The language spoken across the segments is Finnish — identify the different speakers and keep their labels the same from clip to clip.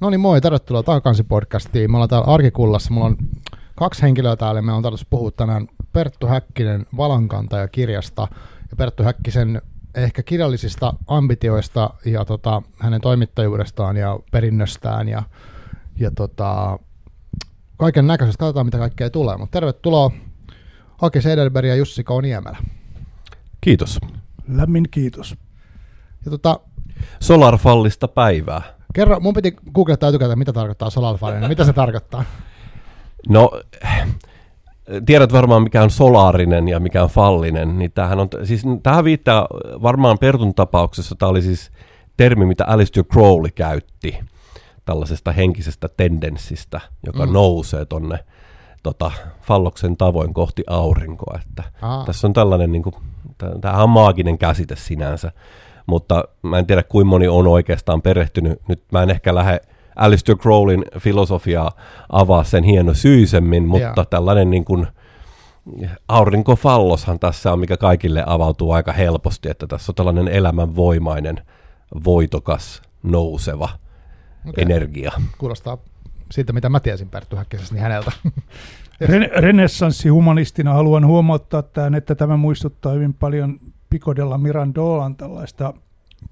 Speaker 1: No niin, moi, tervetuloa takaisin podcastiin. Me ollaan täällä Arkikullassa. Mulla on kaksi henkilöä täällä. Me on tarkoitus puhua tänään Perttu Häkkinen Valankanta ja kirjasta ja Perttu Häkkisen ehkä kirjallisista ambitioista ja tota, hänen toimittajuudestaan ja perinnöstään ja, ja tota, kaiken näköisestä. Katsotaan, mitä kaikkea tulee. Mutta tervetuloa Aki Seidelberg ja Jussi Kouniemelä.
Speaker 2: Kiitos.
Speaker 3: Lämmin kiitos.
Speaker 1: Ja tota,
Speaker 2: Solarfallista päivää.
Speaker 1: kerro, mun piti googlettaa etukäteen, mitä tarkoittaa solarfallinen. mitä se tarkoittaa?
Speaker 2: No, tiedät varmaan mikä on solaarinen ja mikä on fallinen, niin tämähän on, siis tähän viittaa varmaan Pertun tapauksessa, tämä oli siis termi, mitä Alistair Crowley käytti tällaisesta henkisestä tendenssistä, joka mm. nousee tonne tota, falloksen tavoin kohti aurinkoa. Että
Speaker 1: Aa.
Speaker 2: tässä on tällainen, niin kuin, tämähän on maaginen käsite sinänsä, mutta mä en tiedä kuinka moni on oikeastaan perehtynyt. Nyt mä en ehkä lähde Alistair Crowleyn filosofiaa avaa sen hieno syisemmin, mutta
Speaker 1: Joo.
Speaker 2: tällainen niin kuin, aurinkofalloshan tässä on, mikä kaikille avautuu aika helposti, että tässä on tällainen elämänvoimainen, voitokas, nouseva
Speaker 1: Okei.
Speaker 2: energia.
Speaker 1: Kuulostaa siitä, mitä mä tiesin Perttu Häkkisestä, niin häneltä.
Speaker 3: Ren- renessanssihumanistina haluan huomauttaa tämän, että tämä muistuttaa hyvin paljon Pico della Mirandolan tällaista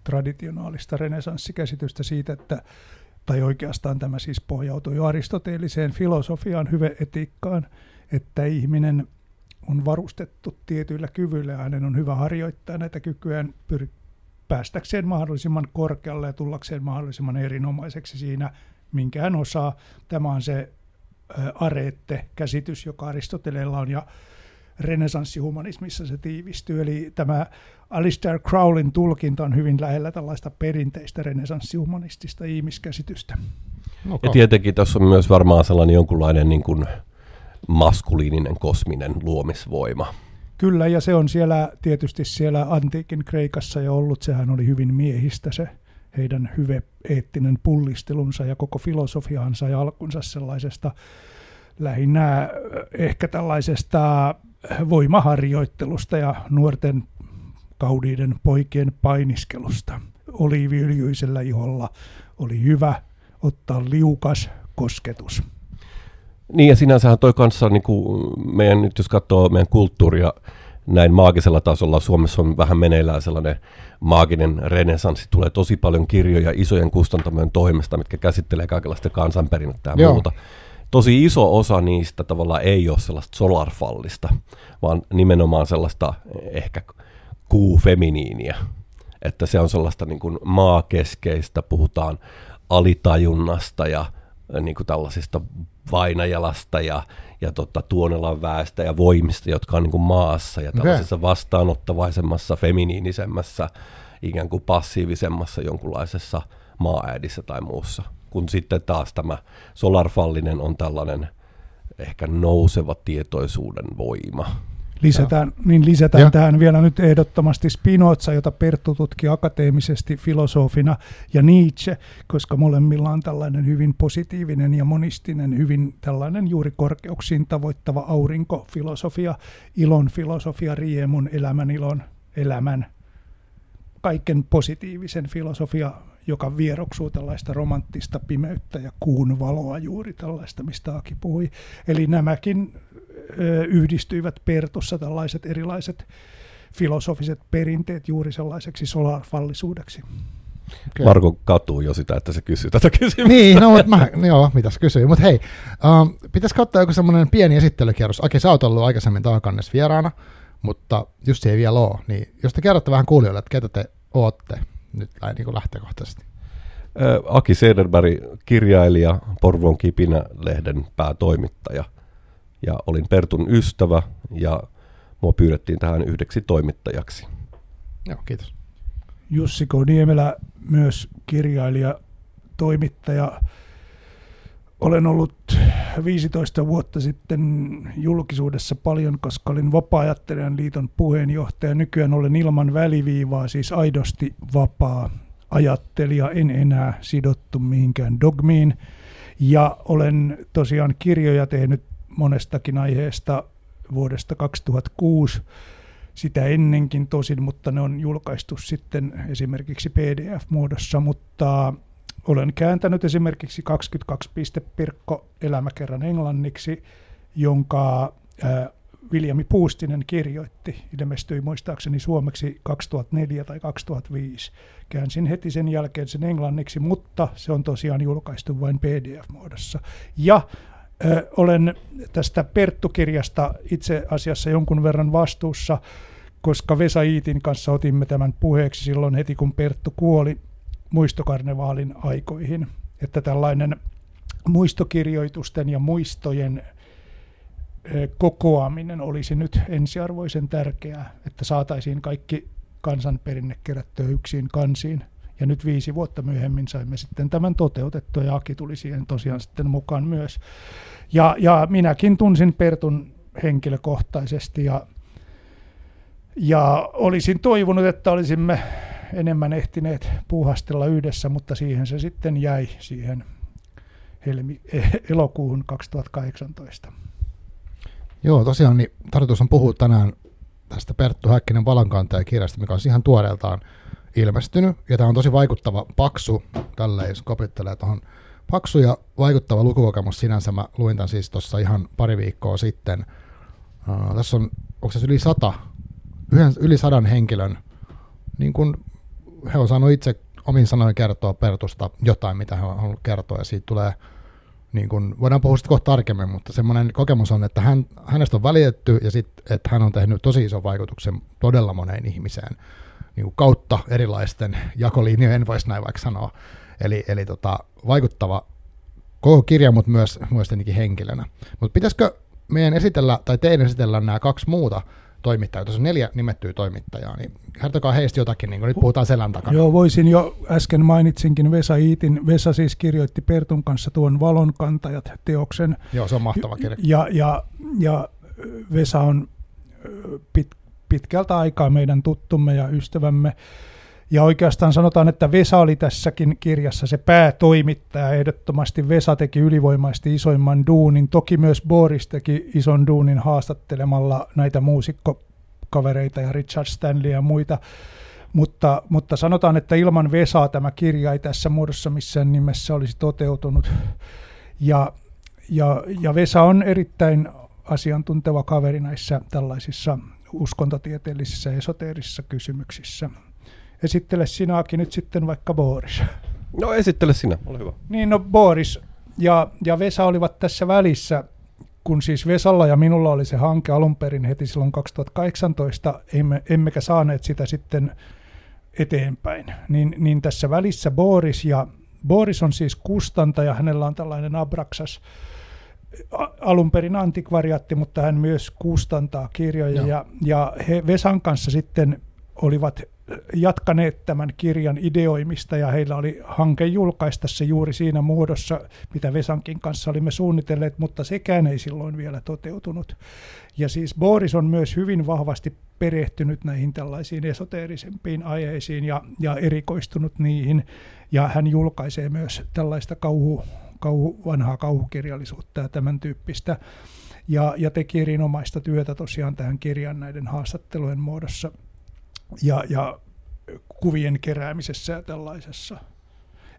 Speaker 3: traditionaalista renessanssikäsitystä siitä, että tai oikeastaan tämä siis pohjautui aristoteelliseen filosofiaan, hyveetiikkaan, että ihminen on varustettu tietyillä kyvyillä ja hänen on hyvä harjoittaa näitä kykyään pyr- päästäkseen mahdollisimman korkealle ja tullakseen mahdollisimman erinomaiseksi siinä, minkä hän osaa. Tämä on se areette-käsitys, joka Aristoteleella on, ja renesanssihumanismissa se tiivistyy. Eli tämä Alistair Crowleyn tulkinta on hyvin lähellä tällaista perinteistä renesanssihumanistista ihmiskäsitystä.
Speaker 1: No,
Speaker 2: Ja tietenkin tässä on myös varmaan sellainen jonkunlainen niin kuin maskuliininen kosminen luomisvoima.
Speaker 3: Kyllä, ja se on siellä tietysti siellä antiikin Kreikassa jo ollut. Sehän oli hyvin miehistä se heidän hyve-eettinen pullistelunsa ja koko filosofiahan sai alkunsa sellaisesta lähinnä äh, ehkä tällaisesta voimaharjoittelusta ja nuorten kaudiiden poikien painiskelusta. Oliiviöljyisellä iholla oli hyvä ottaa liukas kosketus.
Speaker 2: Niin ja sinänsähän toi kanssa niin kuin meidän, nyt jos katsoo meidän kulttuuria näin maagisella tasolla, Suomessa on vähän meneillään sellainen maaginen renesanssi, tulee tosi paljon kirjoja isojen kustantamojen toimesta, mitkä käsittelee kaikenlaista kansanperinnettä ja
Speaker 1: Joo.
Speaker 2: muuta. Tosi iso osa niistä tavallaan ei ole sellaista solarfallista, vaan nimenomaan sellaista ehkä kuufeminiiniä. Että se on sellaista niin kuin maakeskeistä, puhutaan alitajunnasta ja äh, niin kuin tällaisista Vainajalasta ja, ja tota, Tuonelan väestä ja voimista, jotka on niin kuin maassa ja tällaisessa vastaanottavaisemmassa, feminiinisemmässä, ikään kuin passiivisemmassa jonkunlaisessa maaäidissä tai muussa. Kun sitten taas tämä solarfallinen on tällainen ehkä nouseva tietoisuuden voima.
Speaker 3: Lisätään, niin lisätään
Speaker 1: Joo.
Speaker 3: tähän vielä nyt ehdottomasti Spinoza, jota Perttu tutki akateemisesti filosofina, ja Nietzsche, koska molemmilla on tällainen hyvin positiivinen ja monistinen, hyvin tällainen juuri korkeuksiin tavoittava aurinkofilosofia, ilon filosofia, riemun, elämän ilon, elämän, kaiken positiivisen filosofia, joka vieroksuu tällaista romanttista pimeyttä ja kuun valoa juuri tällaista, mistä Aki puhui. Eli nämäkin yhdistyivät Pertussa tällaiset erilaiset filosofiset perinteet juuri sellaiseksi solarfallisuudeksi.
Speaker 1: Okei.
Speaker 2: Marko katuu jo sitä, että se kysyy tätä kysymystä.
Speaker 1: Niin, no, mutta mä, joo, mitäs kysyy. Mutta hei, um, pitäisikö ottaa joku semmoinen pieni esittelykierros? Aki, sä oot ollut aikaisemmin taakannes vieraana, mutta just ei vielä ole. Niin jos te kerrotte vähän kuulijoille, että ketä te ootte nyt näin niin kuin lähtökohtaisesti.
Speaker 2: Aki Sederberg, kirjailija, Porvoon Kipinä-lehden päätoimittaja. Ja olin Pertun ystävä ja mua pyydettiin tähän yhdeksi toimittajaksi.
Speaker 1: Joo, kiitos.
Speaker 3: Jussi K. Niemelä, myös kirjailija, toimittaja. Olen ollut 15 vuotta sitten julkisuudessa paljon, koska olin Vapaa-ajattelijan liiton puheenjohtaja. Nykyään olen ilman väliviivaa, siis aidosti vapaa ajattelija, en enää sidottu mihinkään dogmiin. Ja olen tosiaan kirjoja tehnyt monestakin aiheesta vuodesta 2006 sitä ennenkin tosin, mutta ne on julkaistu sitten esimerkiksi PDF-muodossa, mutta olen kääntänyt esimerkiksi 22 piste Pirkko elämäkerran englanniksi, jonka Viljami Puustinen kirjoitti, ilmestyi muistaakseni suomeksi 2004 tai 2005. Käänsin heti sen jälkeen sen englanniksi, mutta se on tosiaan julkaistu vain PDF-muodossa. Ja ö, olen tästä Perttu-kirjasta itse asiassa jonkun verran vastuussa, koska Vesa Iitin kanssa otimme tämän puheeksi silloin heti, kun Perttu kuoli muistokarnevaalin aikoihin. Että tällainen muistokirjoitusten ja muistojen kokoaminen olisi nyt ensiarvoisen tärkeää, että saataisiin kaikki kansanperinne kerättyä yksin kansiin. Ja nyt viisi vuotta myöhemmin saimme sitten tämän toteutettua ja Aki tuli siihen tosiaan sitten mukaan myös. Ja, ja minäkin tunsin Pertun henkilökohtaisesti ja, ja olisin toivonut, että olisimme enemmän ehtineet puuhastella yhdessä, mutta siihen se sitten jäi siihen helmi, elokuuhun 2018.
Speaker 1: Joo, tosiaan niin tarkoitus on puhua tänään tästä Perttu Häkkinen valankantaja kirjasta, mikä on ihan tuoreeltaan ilmestynyt. Ja tämä on tosi vaikuttava, paksu, tälleen jos kopittelee tuohon paksu ja vaikuttava lukukokemus sinänsä. Mä luin tämän siis tuossa ihan pari viikkoa sitten. Uh, tässä on, onko se yli sata, yhden, yli sadan henkilön, niin kuin he on saanut itse omin sanoin kertoa Pertusta jotain, mitä he on halunnut kertoa, ja siitä tulee niin kun, voidaan puhua sitten kohta tarkemmin, mutta semmoinen kokemus on, että hän, hänestä on välitetty ja sitten, että hän on tehnyt tosi ison vaikutuksen todella moneen ihmiseen niin kuin kautta erilaisten jakolinjojen, voisi näin vaikka sanoa. Eli, eli tota, vaikuttava koko kirja, mutta myös, myös henkilönä. Mutta pitäisikö meidän esitellä, tai teidän esitellä nämä kaksi muuta toimittajaa, tuossa on neljä nimettyä toimittajaa, niin kertokaa heistä jotakin, niin kuin nyt puhutaan selän takana.
Speaker 3: Joo, voisin jo, äsken mainitsinkin Vesa Iitin, Vesa siis kirjoitti Pertun kanssa tuon Valonkantajat-teoksen.
Speaker 1: Joo, se on mahtava kirja.
Speaker 3: Ja, ja, ja Vesa on pit, pitkältä aikaa meidän tuttumme ja ystävämme, ja oikeastaan sanotaan, että Vesa oli tässäkin kirjassa se päätoimittaja. Ehdottomasti Vesa teki ylivoimaisesti isoimman duunin. Toki myös Boris teki ison duunin haastattelemalla näitä muusikkokavereita ja Richard Stanley ja muita. Mutta, mutta sanotaan, että ilman Vesaa tämä kirja ei tässä muodossa missään nimessä olisi toteutunut. Ja, ja, ja Vesa on erittäin asiantunteva kaveri näissä tällaisissa uskontotieteellisissä esoteerisissa kysymyksissä. Esittele sinäkin nyt sitten vaikka Boris.
Speaker 2: No esittele sinä, ole hyvä.
Speaker 3: Niin no Boris ja, ja Vesa olivat tässä välissä, kun siis Vesalla ja minulla oli se hanke alun perin heti silloin 2018, emme, emmekä saaneet sitä sitten eteenpäin. Niin, niin tässä välissä Boris ja Boris on siis kustantaja, hänellä on tällainen Abraxas alun perin antikvariatti, mutta hän myös kustantaa kirjoja ja, ja he Vesan kanssa sitten olivat jatkaneet tämän kirjan ideoimista ja heillä oli hanke julkaista se juuri siinä muodossa, mitä Vesankin kanssa olimme suunnitelleet, mutta sekään ei silloin vielä toteutunut. Ja siis Boris on myös hyvin vahvasti perehtynyt näihin tällaisiin esoteerisempiin aiheisiin ja, ja erikoistunut niihin. Ja hän julkaisee myös tällaista kauhu, kauhu, vanhaa kauhukirjallisuutta ja tämän tyyppistä. Ja, ja teki erinomaista työtä tosiaan tähän kirjan näiden haastattelujen muodossa – ja, ja kuvien keräämisessä ja tällaisessa.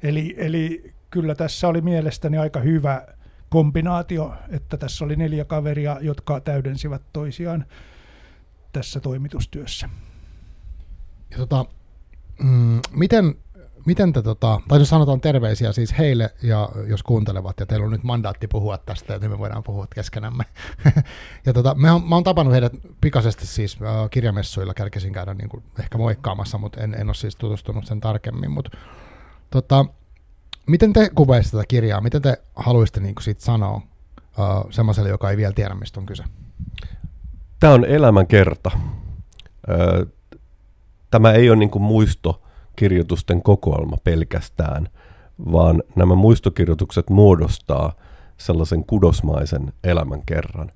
Speaker 3: Eli, eli kyllä tässä oli mielestäni aika hyvä kombinaatio, että tässä oli neljä kaveria, jotka täydensivät toisiaan tässä toimitustyössä.
Speaker 1: Ja tota, mm, miten miten te, tota, tai jos sanotaan terveisiä siis heille, ja jos kuuntelevat, ja teillä on nyt mandaatti puhua tästä, että me voidaan puhua keskenämme. ja tota, me on, mä oon tapannut heidät pikaisesti siis äh, kirjamessuilla, kärkesin käydä niin kuin, ehkä moikkaamassa, mutta en, en ole siis tutustunut sen tarkemmin. Mutta tota, miten te kuvaisitte tätä kirjaa? Miten te haluaisitte niin siitä sanoa äh, semmoiselle, joka ei vielä tiedä, mistä on kyse?
Speaker 2: Tämä on elämän kerta. Tämä ei ole niin kuin muisto kirjoitusten kokoelma pelkästään, vaan nämä muistokirjoitukset muodostaa sellaisen kudosmaisen elämän kerran.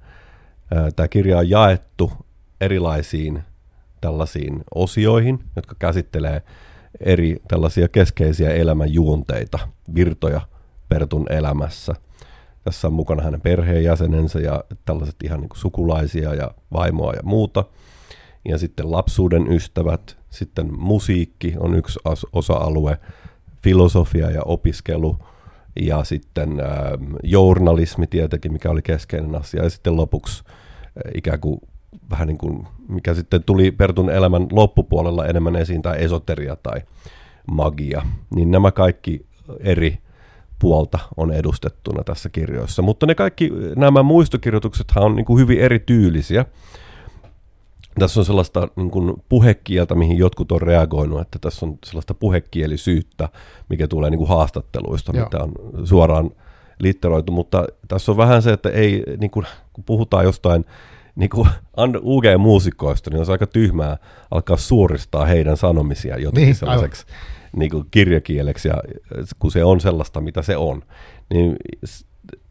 Speaker 2: Tämä kirja on jaettu erilaisiin tällaisiin osioihin, jotka käsittelee eri tällaisia keskeisiä elämän juonteita, virtoja Pertun elämässä. Tässä on mukana hänen perheenjäsenensä ja tällaiset ihan niin sukulaisia ja vaimoa ja muuta. Ja sitten lapsuuden ystävät, sitten musiikki on yksi osa-alue, filosofia ja opiskelu ja sitten äh, journalismi tietenkin, mikä oli keskeinen asia, ja sitten lopuksi äh, ikään kuin vähän niin kuin, mikä sitten tuli Pertun elämän loppupuolella enemmän esiin, tai esoteria tai magia, niin nämä kaikki eri puolta on edustettuna tässä kirjoissa. Mutta ne kaikki nämä muistokirjoituksethan on niin kuin hyvin erityylisiä. Tässä on sellaista niin kuin puhekieltä, mihin jotkut on reagoinut, että tässä on sellaista puhekielisyyttä, mikä tulee niin kuin haastatteluista, Joo. mitä on suoraan litteroitu, mutta tässä on vähän se, että ei, niin kuin, kun puhutaan jostain niin kuin UG-muusikoista, niin on aika tyhmää alkaa suoristaa heidän sanomisia jotenkin niin, sellaiseksi niin kuin kirjakieleksi, ja kun se on sellaista, mitä se on. Niin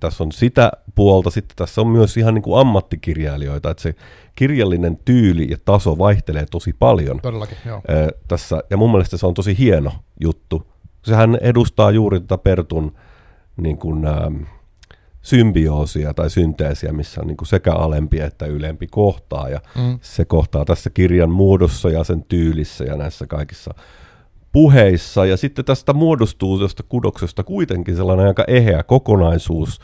Speaker 2: tässä on sitä puolta, sitten tässä on myös ihan niin kuin ammattikirjailijoita, että se kirjallinen tyyli ja taso vaihtelee tosi paljon.
Speaker 1: Todellakin, joo.
Speaker 2: tässä, ja mun mielestä se on tosi hieno juttu. Sehän edustaa juuri tätä Pertun niin kuin, ähm, symbioosia tai synteesiä, missä on niin kuin sekä alempi että ylempi kohtaa, ja mm. se kohtaa tässä kirjan muodossa ja sen tyylissä ja näissä kaikissa puheissa, ja sitten tästä muodostuu tästä kudoksesta kuitenkin sellainen aika eheä kokonaisuus,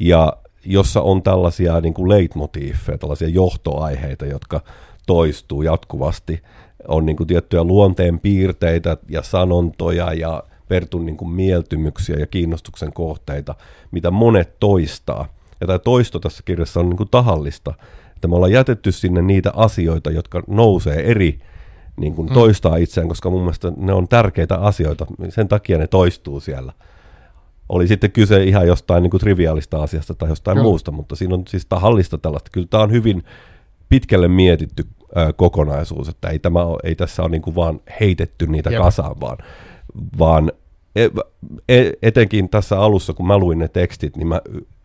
Speaker 2: ja jossa on tällaisia niin kuin leitmotiiffeja, tällaisia johtoaiheita, jotka toistuu jatkuvasti. On niin kuin tiettyjä luonteen piirteitä ja sanontoja ja Pertun niin kuin mieltymyksiä ja kiinnostuksen kohteita, mitä monet toistaa. Ja tämä toisto tässä kirjassa on niin kuin tahallista, että me ollaan jätetty sinne niitä asioita, jotka nousee eri niin kuin mm. toistaa itseään, koska mun mielestä ne on tärkeitä asioita, sen takia ne toistuu siellä. Oli sitten kyse ihan jostain niin kuin triviaalista asiasta tai jostain Joo. muusta, mutta siinä on siis tahallista tällaista. Kyllä tämä on hyvin pitkälle mietitty ää, kokonaisuus, että ei, tämä ole, ei tässä ole niin kuin vaan heitetty niitä Jep. kasaan, vaan, vaan e, e, etenkin tässä alussa, kun mä luin ne tekstit, niin mä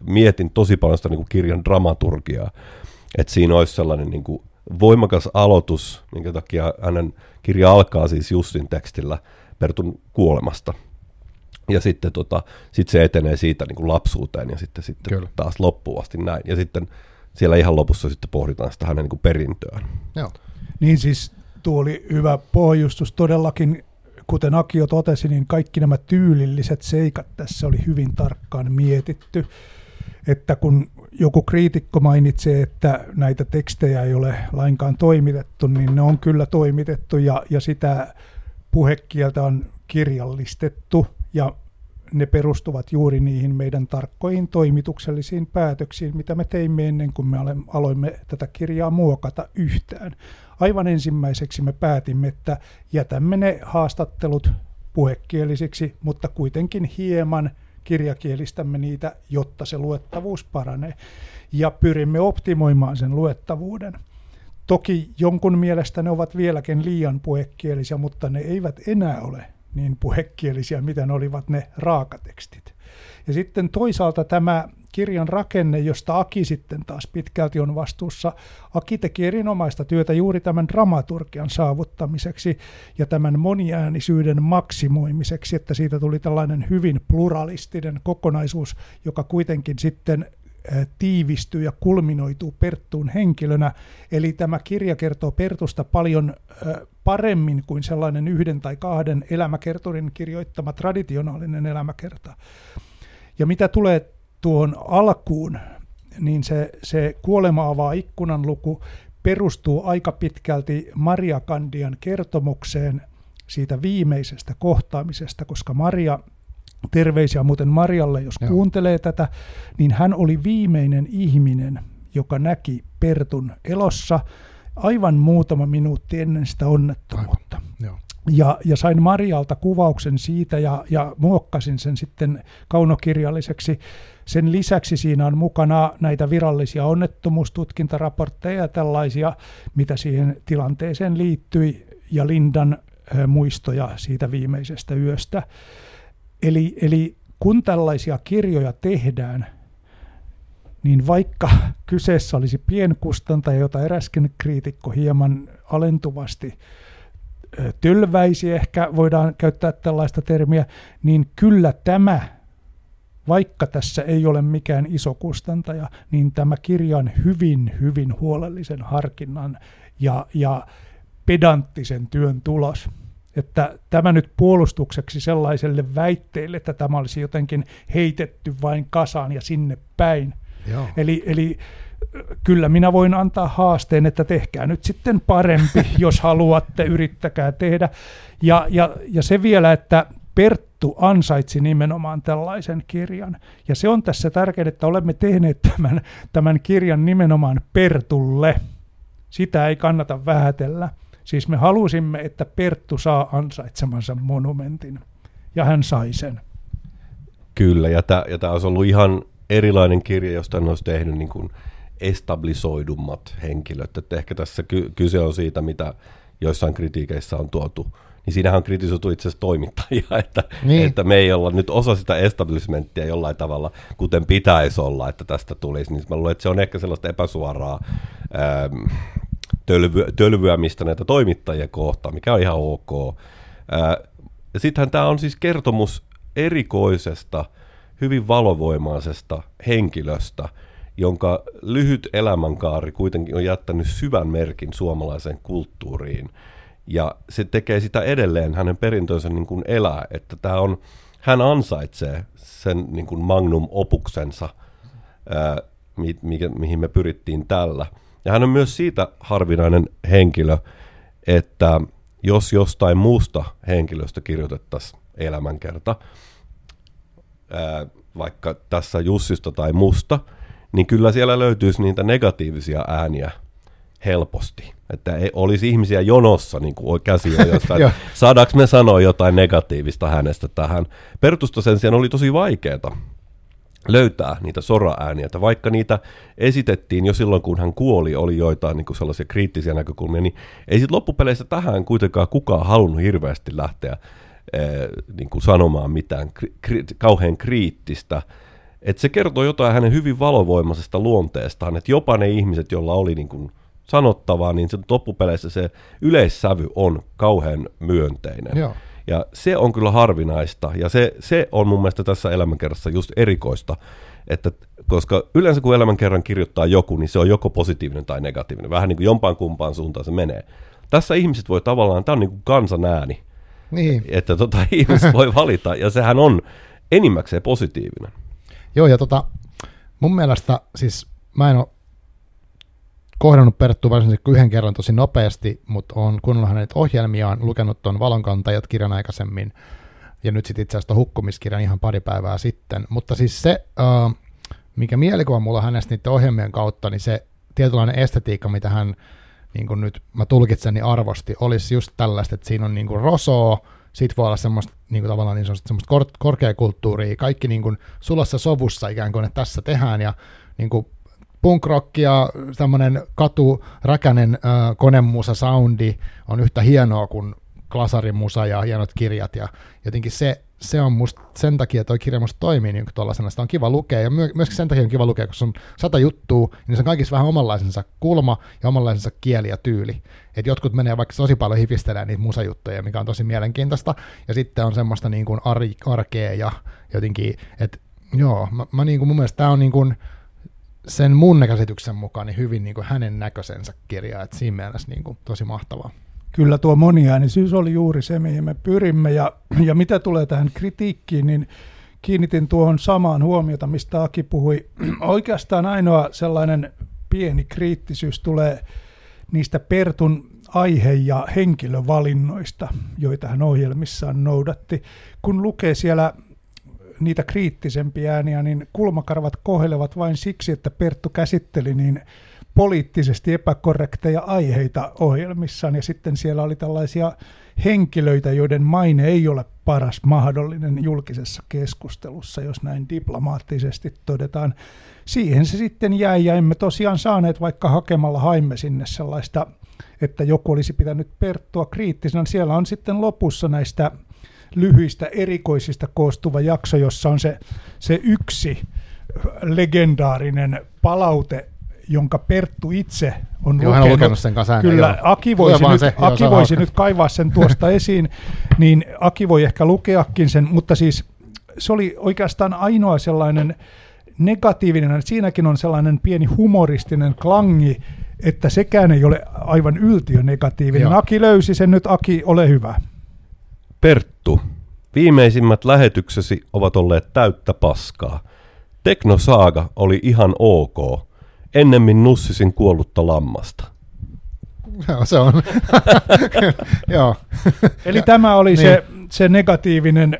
Speaker 2: mietin tosi paljon sitä niin kuin kirjan dramaturgiaa, että siinä olisi sellainen niin kuin voimakas aloitus, minkä takia hänen kirja alkaa siis Jussin tekstillä Pertun kuolemasta. Ja sitten tota, sit se etenee siitä niin kuin lapsuuteen ja sitten, sitten Kyllä. taas loppuun asti näin. Ja sitten siellä ihan lopussa sitten pohditaan sitä hänen niin kuin perintöään.
Speaker 3: Joo. Niin siis tuo oli hyvä pohjustus todellakin. Kuten Akio totesi, niin kaikki nämä tyylilliset seikat tässä oli hyvin tarkkaan mietitty. Että kun joku kriitikko mainitsee, että näitä tekstejä ei ole lainkaan toimitettu, niin ne on kyllä toimitettu ja, ja sitä puhekieltä on kirjallistettu ja ne perustuvat juuri niihin meidän tarkkoihin toimituksellisiin päätöksiin, mitä me teimme ennen kuin me aloimme tätä kirjaa muokata yhtään. Aivan ensimmäiseksi me päätimme, että jätämme ne haastattelut puhekielisiksi, mutta kuitenkin hieman kirjakielistämme niitä, jotta se luettavuus paranee. Ja pyrimme optimoimaan sen luettavuuden. Toki jonkun mielestä ne ovat vieläkin liian puhekielisiä, mutta ne eivät enää ole niin puhekielisiä, mitä ne olivat ne raakatekstit. Ja sitten toisaalta tämä kirjan rakenne, josta Aki sitten taas pitkälti on vastuussa. Aki teki erinomaista työtä juuri tämän dramaturgian saavuttamiseksi ja tämän moniäänisyyden maksimoimiseksi, että siitä tuli tällainen hyvin pluralistinen kokonaisuus, joka kuitenkin sitten tiivistyy ja kulminoituu Perttuun henkilönä. Eli tämä kirja kertoo Pertusta paljon paremmin kuin sellainen yhden tai kahden elämäkertorin kirjoittama traditionaalinen elämäkerta. Ja mitä tulee tuohon alkuun, niin se, se kuolema avaa ikkunan luku perustuu aika pitkälti Maria Kandian kertomukseen siitä viimeisestä kohtaamisesta, koska Maria Terveisiä muuten Marialle, jos Joo. kuuntelee tätä, niin hän oli viimeinen ihminen, joka näki Pertun elossa aivan muutama minuutti ennen sitä onnettomuutta. Ja, ja sain Marialta kuvauksen siitä ja, ja muokkasin sen sitten kaunokirjalliseksi. Sen lisäksi siinä on mukana näitä virallisia onnettomuustutkintaraportteja ja tällaisia, mitä siihen tilanteeseen liittyi, ja Lindan muistoja siitä viimeisestä yöstä. Eli, eli kun tällaisia kirjoja tehdään, niin vaikka kyseessä olisi pienkustantaja, jota eräskin kriitikko hieman alentuvasti tylväisi, ehkä voidaan käyttää tällaista termiä, niin kyllä tämä, vaikka tässä ei ole mikään iso kustantaja, niin tämä kirja on hyvin, hyvin huolellisen harkinnan ja, ja pedanttisen työn tulos. Että tämä nyt puolustukseksi sellaiselle väitteelle, että tämä olisi jotenkin heitetty vain kasaan ja sinne päin.
Speaker 1: Joo.
Speaker 3: Eli, eli kyllä minä voin antaa haasteen, että tehkää nyt sitten parempi, jos haluatte, yrittäkää tehdä. Ja, ja, ja se vielä, että Perttu ansaitsi nimenomaan tällaisen kirjan. Ja se on tässä tärkeää, että olemme tehneet tämän, tämän kirjan nimenomaan Pertulle. Sitä ei kannata vähätellä. Siis me halusimme, että Perttu saa ansaitsemansa monumentin. Ja hän sai sen.
Speaker 2: Kyllä, ja tämä olisi ollut ihan erilainen kirja, josta hän olisi tehnyt niin kuin establisoidummat henkilöt. Että ehkä tässä ky- kyse on siitä, mitä joissain kritiikeissä on tuotu niin siinähän on kritisoitu itse asiassa toimittajia, että, niin. että me ei olla nyt osa sitä establishmenttia jollain tavalla, kuten pitäisi olla, että tästä tulisi. Niin mä luulen, että se on ehkä sellaista epäsuoraa ähm, tölvyä, tölvyämistä näitä toimittajia kohtaan, mikä on ihan ok. Sittenhän tämä on siis kertomus erikoisesta, hyvin valovoimaisesta henkilöstä, jonka lyhyt elämänkaari kuitenkin on jättänyt syvän merkin suomalaiseen kulttuuriin – ja se tekee sitä edelleen hänen perintönsä niin kuin elää, että tämä on, hän ansaitsee sen niin kuin magnum opuksensa, ää, mi, mihin me pyrittiin tällä. Ja hän on myös siitä harvinainen henkilö, että jos jostain muusta henkilöstä kirjoitettaisiin elämänkerta, ää, vaikka tässä Jussista tai musta, niin kyllä siellä löytyisi niitä negatiivisia ääniä helposti. Että ei, olisi ihmisiä jonossa niin kuin käsiä, jossa saadaanko me sanoa jotain negatiivista hänestä tähän. Pertusta sen sijaan oli tosi vaikeaa löytää niitä sora-ääniä, että vaikka niitä esitettiin jo silloin, kun hän kuoli, oli joitain niin kuin sellaisia kriittisiä näkökulmia, niin ei sitten loppupeleissä tähän kuitenkaan kukaan halunnut hirveästi lähteä eh, niin kuin sanomaan mitään kri- kauhean kriittistä. että se kertoo jotain hänen hyvin valovoimaisesta luonteestaan, että jopa ne ihmiset, joilla oli niin kuin sanottavaa, niin loppupeleissä se yleissävy on kauhean myönteinen.
Speaker 1: Joo.
Speaker 2: Ja se on kyllä harvinaista, ja se, se on mun mielestä tässä elämänkerrassa just erikoista, että koska yleensä kun elämänkerran kirjoittaa joku, niin se on joko positiivinen tai negatiivinen, vähän niin kuin jompaan kumpaan suuntaan se menee. Tässä ihmiset voi tavallaan, tämä on niin kuin kansan ääni,
Speaker 1: niin.
Speaker 2: että tota, ihmiset voi valita, ja sehän on enimmäkseen positiivinen.
Speaker 1: Joo, ja tota, mun mielestä siis mä en ole kohdannut Perttu varsinaisesti yhden kerran tosi nopeasti, mutta on kuunnellut hänet ohjelmiaan, lukenut tuon Valonkantajat kirjan aikaisemmin, ja nyt sitten itse asiassa hukkumiskirjan ihan pari päivää sitten. Mutta siis se, uh, mikä mielikuva mulla hänestä niiden ohjelmien kautta, niin se tietynlainen estetiikka, mitä hän niin kuin nyt mä tulkitsen, niin arvosti, olisi just tällaista, että siinä on niin kuin rosoa, sit voi olla semmoista niin kuin tavallaan niin semmoista kor- korkeakulttuuria, kaikki niin kuin sulassa sovussa ikään kuin, että tässä tehdään, ja niin kuin punk ja tämmöinen katuräkänen äh, konemusa soundi on yhtä hienoa kuin klasarimusa ja hienot kirjat ja jotenkin se, se on musta sen takia toi kirja musta toimii niin tuollaisena, sitä on kiva lukea ja my- myöskin sen takia on kiva lukea, koska on sata juttua, niin se on kaikissa vähän omanlaisensa kulma ja omanlaisensa kieli ja tyyli. Et jotkut menee vaikka tosi paljon hifistelemään niitä musajuttuja, mikä on tosi mielenkiintoista, ja sitten on semmoista niin kuin ar- arkea ja jotenkin, että joo, mä, mä niin kuin, mun mielestä tämä on niin kuin, sen mun käsityksen mukaan niin hyvin niin kuin hänen näköisensä kirja, että siinä mielessä niin kuin tosi mahtavaa.
Speaker 3: Kyllä tuo moniäänisyys oli juuri se, mihin me pyrimme, ja, ja mitä tulee tähän kritiikkiin, niin kiinnitin tuohon samaan huomiota, mistä Aki puhui. Oikeastaan ainoa sellainen pieni kriittisyys tulee niistä Pertun aihe- ja henkilövalinnoista, joita hän ohjelmissaan noudatti. Kun lukee siellä niitä kriittisempiä ääniä, niin kulmakarvat kohelevat vain siksi, että Perttu käsitteli niin poliittisesti epäkorrekteja aiheita ohjelmissaan, ja sitten siellä oli tällaisia henkilöitä, joiden maine ei ole paras mahdollinen julkisessa keskustelussa, jos näin diplomaattisesti todetaan. Siihen se sitten jäi, ja emme tosiaan saaneet, vaikka hakemalla haimme sinne sellaista, että joku olisi pitänyt Perttua kriittisenä. Siellä on sitten lopussa näistä lyhyistä erikoisista koostuva jakso, jossa on se, se yksi legendaarinen palaute, jonka Perttu itse on
Speaker 1: Joo, lukenut. lukenut sen kanssa
Speaker 3: Kyllä, joo. Aki voisi, nyt, se, Aki joo, voisi nyt kaivaa sen tuosta esiin, niin Aki voi ehkä lukeakin sen, mutta siis se oli oikeastaan ainoa sellainen negatiivinen, että siinäkin on sellainen pieni humoristinen klangi, että sekään ei ole aivan yltiö negatiivinen. Joo. Aki löysi sen nyt, Aki, ole hyvä.
Speaker 2: Perttu, viimeisimmät lähetyksesi ovat olleet täyttä paskaa. Teknosaaga oli ihan ok. Ennemmin nussisin kuollutta lammasta.
Speaker 1: Joo, se on. Joo.
Speaker 3: Eli tämä oli niin. se, se negatiivinen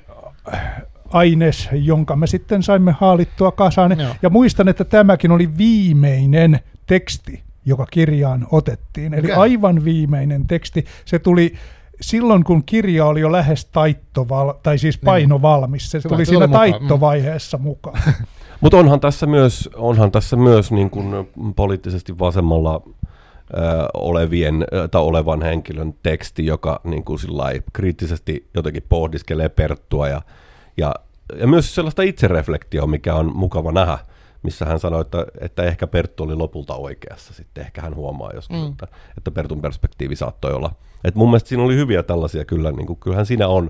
Speaker 3: aines, jonka me sitten saimme haalittua kasaan. Joo. Ja muistan, että tämäkin oli viimeinen teksti, joka kirjaan otettiin. Eli okay. aivan viimeinen teksti. Se tuli silloin, kun kirja oli jo lähes taittoval, tai siis niin. paino valmis. Se, se tuli siinä mukaan. taittovaiheessa mukaan.
Speaker 2: Mutta onhan tässä myös, onhan tässä myös niin kuin poliittisesti vasemmalla olevien tai olevan henkilön teksti, joka niin kuin kriittisesti jotenkin pohdiskelee Perttua ja, ja, ja myös sellaista itsereflektioa, mikä on mukava nähdä, missä hän sanoi, että, että ehkä Perttu oli lopulta oikeassa. Sitten ehkä hän huomaa joskus, mm. että, että Pertun perspektiivi saattoi olla. Et mun mielestä siinä oli hyviä tällaisia kyllä, niin kuin, kyllähän siinä on.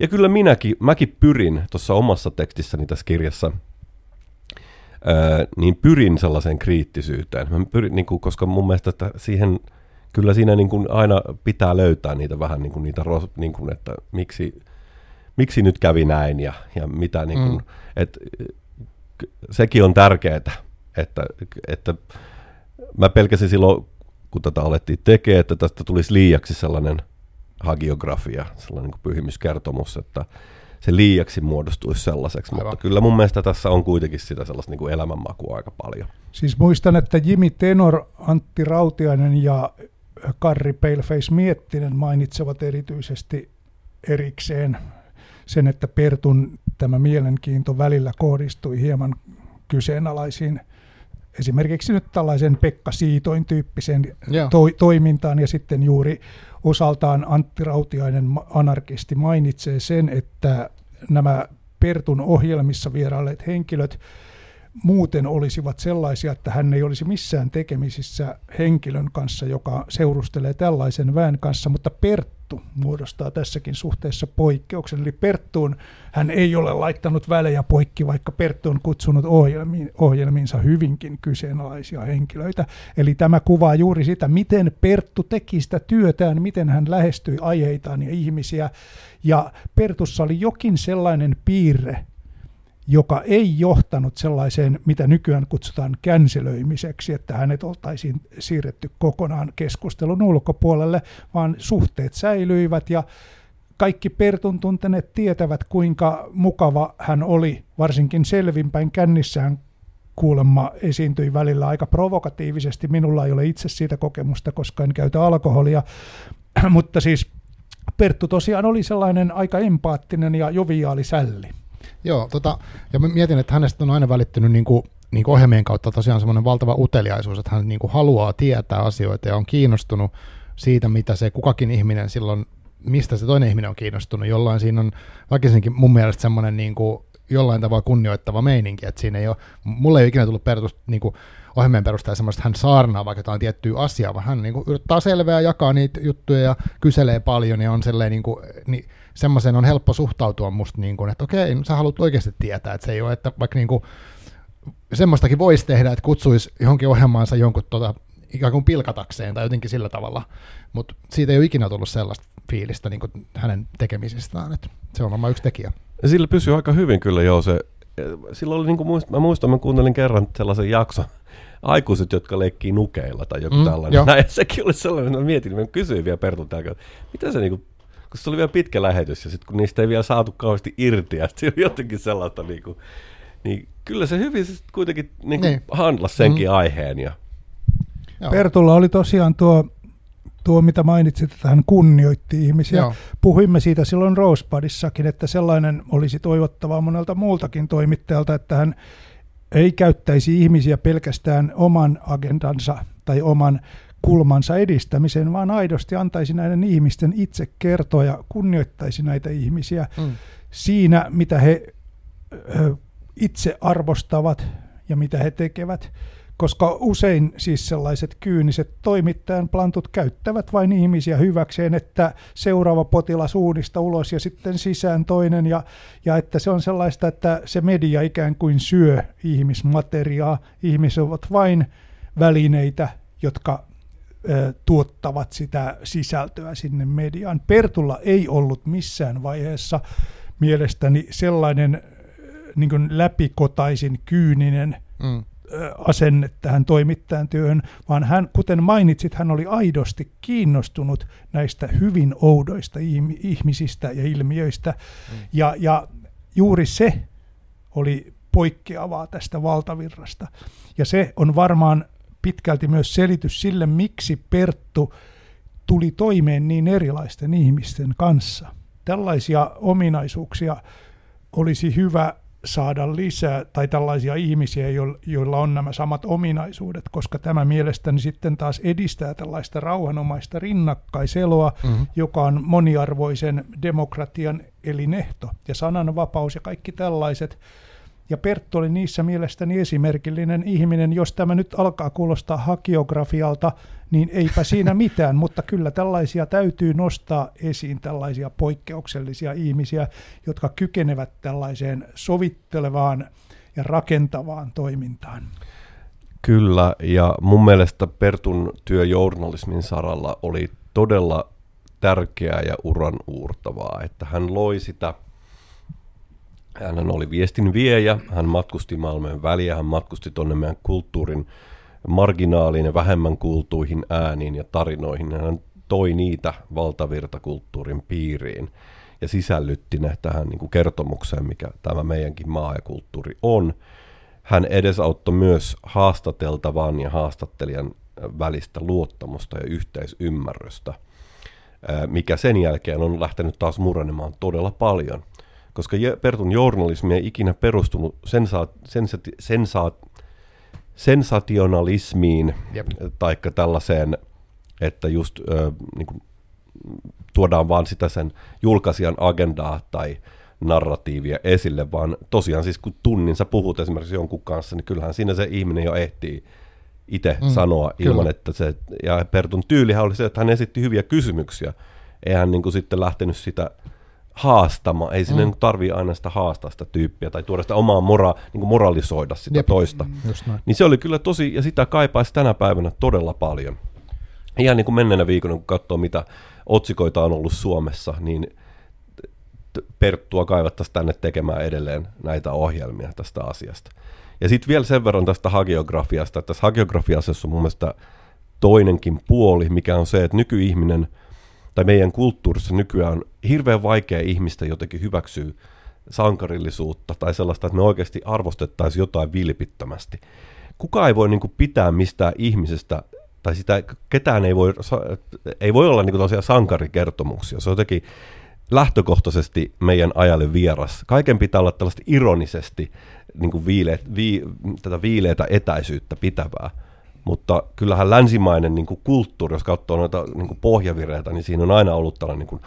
Speaker 2: Ja kyllä minäkin, mäkin pyrin tuossa omassa tekstissäni tässä kirjassa – Öö, niin pyrin sellaiseen kriittisyyteen. Mä pyrin, niin kuin, koska mun mielestä että siihen, kyllä siinä niin kuin aina pitää löytää niitä vähän niin kuin niitä, niin kuin, että miksi, miksi nyt kävi näin ja, ja mitä, niin kuin, mm. et, sekin on tärkeää, että, että mä pelkäsin silloin, kun tätä alettiin tekemään, että tästä tulisi liiaksi sellainen hagiografia, sellainen niin pyhimyskertomus, että, se liiaksi muodostuisi sellaiseksi, Aivan. mutta kyllä mun mielestä tässä on kuitenkin sitä sellaista niin kuin elämänmakua aika paljon.
Speaker 3: Siis muistan, että Jimi Tenor, Antti Rautiainen ja Karri Paleface Miettinen mainitsevat erityisesti erikseen sen, että Pertun tämä mielenkiinto välillä kohdistui hieman kyseenalaisiin esimerkiksi nyt tällaisen Pekka Siitoin tyyppiseen to- toimintaan. Ja sitten juuri osaltaan Antti Rautiainen anarkisti mainitsee sen, että nämä Pertun ohjelmissa vierailleet henkilöt muuten olisivat sellaisia, että hän ei olisi missään tekemisissä henkilön kanssa, joka seurustelee tällaisen väen kanssa, mutta Perttu muodostaa tässäkin suhteessa poikkeuksen. Eli Perttuun hän ei ole laittanut välejä poikki, vaikka Perttu on kutsunut ohjelmiin, ohjelmiinsa hyvinkin kyseenalaisia henkilöitä. Eli tämä kuvaa juuri sitä, miten Perttu teki sitä työtään, miten hän lähestyi aiheitaan ja ihmisiä. Ja Pertussa oli jokin sellainen piirre, joka ei johtanut sellaiseen, mitä nykyään kutsutaan känselöimiseksi, että hänet oltaisiin siirretty kokonaan keskustelun ulkopuolelle, vaan suhteet säilyivät ja kaikki Pertun tunteneet tietävät, kuinka mukava hän oli, varsinkin selvinpäin kännissään kuulemma esiintyi välillä aika provokatiivisesti. Minulla ei ole itse siitä kokemusta, koska en käytä alkoholia, mutta siis Perttu tosiaan oli sellainen aika empaattinen ja joviaali sälli.
Speaker 1: Joo, tota, ja mä mietin, että hänestä on aina välittynyt niin kuin, niin kuin ohjelmien kautta tosiaan semmoinen valtava uteliaisuus, että hän niin kuin haluaa tietää asioita ja on kiinnostunut siitä, mitä se kukakin ihminen silloin, mistä se toinen ihminen on kiinnostunut. Jollain siinä on väkisinkin mun mielestä semmoinen niin kuin, jollain tavalla kunnioittava meininki, että siinä ei ole, mulle ei ikinä tullut perus, niin kuin, ohjelmien perusteella semmoista, että hän saarnaa vaikka jotain tiettyä asiaa, vaan hän niin kuin, yrittää selveä, jakaa niitä juttuja ja kyselee paljon ja on silleen niin kuin, niin, semmoiseen on helppo suhtautua musta, niin kuin, että okei, sä haluat oikeasti tietää, että se ei ole, että vaikka niin kuin, semmoistakin voisi tehdä, että kutsuisi johonkin ohjelmaansa jonkun tota, ikään kuin pilkatakseen tai jotenkin sillä tavalla, mutta siitä ei ole ikinä tullut sellaista fiilistä niin kuin hänen tekemisestään, että se on varmaan yksi tekijä.
Speaker 2: Sillä pysyy aika hyvin kyllä joo se, silloin oli niin kuin muist, mä muistan, mä kuuntelin kerran sellaisen jakson, aikuiset, jotka leikkii nukeilla tai joku mm, tällainen. Näin, sekin oli sellainen, mä mietin, mä kysyin vielä Pertun täällä, mitä se niinku kun se oli vielä pitkä lähetys ja sitten kun niistä ei vielä saatu kauheasti irti ja se oli jotenkin sellaista niin kuin, niin kyllä se hyvin se kuitenkin niin kuin niin. handlasi senkin mm. aiheen. Ja...
Speaker 3: Joo. Pertulla oli tosiaan tuo, tuo, mitä mainitsit, että hän kunnioitti ihmisiä. Joo. Puhuimme siitä silloin Rosepadissakin, että sellainen olisi toivottavaa monelta muultakin toimittajalta, että hän ei käyttäisi ihmisiä pelkästään oman agendansa tai oman kulmansa edistämiseen, vaan aidosti antaisi näiden ihmisten itse kertoa ja kunnioittaisi näitä ihmisiä mm. siinä, mitä he ö, itse arvostavat ja mitä he tekevät. Koska usein siis sellaiset kyyniset toimittajan plantut käyttävät vain ihmisiä hyväkseen, että seuraava potilas uudista ulos ja sitten sisään toinen. Ja, ja että se on sellaista, että se media ikään kuin syö ihmismateriaa. Ihmiset ovat vain välineitä, jotka tuottavat sitä sisältöä sinne mediaan. Pertulla ei ollut missään vaiheessa mielestäni sellainen niin läpikotaisin kyyninen mm. asenne tähän toimittajan työhön, vaan hän, kuten mainitsit, hän oli aidosti kiinnostunut näistä hyvin oudoista ihmisistä ja ilmiöistä. Mm. Ja, ja juuri se oli poikkeavaa tästä valtavirrasta. Ja se on varmaan pitkälti myös selitys sille, miksi Perttu tuli toimeen niin erilaisten ihmisten kanssa. Tällaisia ominaisuuksia olisi hyvä saada lisää, tai tällaisia ihmisiä, joilla on nämä samat ominaisuudet, koska tämä mielestäni sitten taas edistää tällaista rauhanomaista rinnakkaiseloa, mm-hmm. joka on moniarvoisen demokratian elinehto, ja sananvapaus ja kaikki tällaiset ja Perttu oli niissä mielestäni esimerkillinen ihminen. Jos tämä nyt alkaa kuulostaa hakiografialta, niin eipä siinä mitään, mutta kyllä tällaisia täytyy nostaa esiin, tällaisia poikkeuksellisia ihmisiä, jotka kykenevät tällaiseen sovittelevaan ja rakentavaan toimintaan.
Speaker 2: Kyllä, ja mun mielestä Pertun työ journalismin saralla oli todella tärkeää ja uran uurtavaa, että hän loi sitä – hän oli viestin viejä, hän matkusti Malmön väliä, hän matkusti tuonne meidän kulttuurin marginaaliin ja vähemmän kuultuihin ääniin ja tarinoihin. Hän toi niitä valtavirtakulttuurin piiriin ja sisällytti ne tähän niin kuin kertomukseen, mikä tämä meidänkin maa ja kulttuuri on. Hän edesauttoi myös haastateltavan ja haastattelijan välistä luottamusta ja yhteisymmärrystä, mikä sen jälkeen on lähtenyt taas murenemaan todella paljon – koska Pertun journalismi ei ikinä perustunut sensa, sensa, sensa, sensationalismiin, tai tällaiseen, että just ö, niin kuin, tuodaan vaan sitä sen julkaisijan agendaa tai narratiivia esille, vaan tosiaan siis kun tunnin sä puhut esimerkiksi jonkun kanssa, niin kyllähän siinä se ihminen jo ehtii itse mm, sanoa ilman, kyllä. että se, ja Pertun tyylihän oli se, että hän esitti hyviä kysymyksiä, ei hän niin kuin sitten lähtenyt sitä haastamaan. Ei sinne mm. tarvii aina sitä haastaa sitä tyyppiä tai tuoda sitä omaa mora, niin kuin moralisoida sitä Jep. toista. Mm, niin se oli kyllä tosi, ja sitä kaipaisi tänä päivänä todella paljon. Ihan niin kuin menneenä viikona, kun katsoo mitä otsikoita on ollut Suomessa, niin Perttua kaivattaisiin tänne tekemään edelleen näitä ohjelmia tästä asiasta. Ja sitten vielä sen verran tästä hagiografiasta, että tässä hagiografiassa on mun mielestä toinenkin puoli, mikä on se, että nykyihminen – tai meidän kulttuurissa nykyään on hirveän vaikea ihmistä jotenkin hyväksyä sankarillisuutta tai sellaista, että me oikeasti arvostettaisiin jotain vilpittömästi. Kuka ei voi niin kuin, pitää mistään ihmisestä, tai sitä, ketään ei voi, ei voi olla niin kuin, sankarikertomuksia. Se on jotenkin lähtökohtaisesti meidän ajalle vieras. Kaiken pitää olla tällaista ironisesti niin kuin viile, vi, tätä viileitä etäisyyttä pitävää. Mutta kyllähän länsimainen niin kuin kulttuuri, jos katsoo noita niin kuin pohjavireitä, niin siinä on aina ollut tällainen niin kuin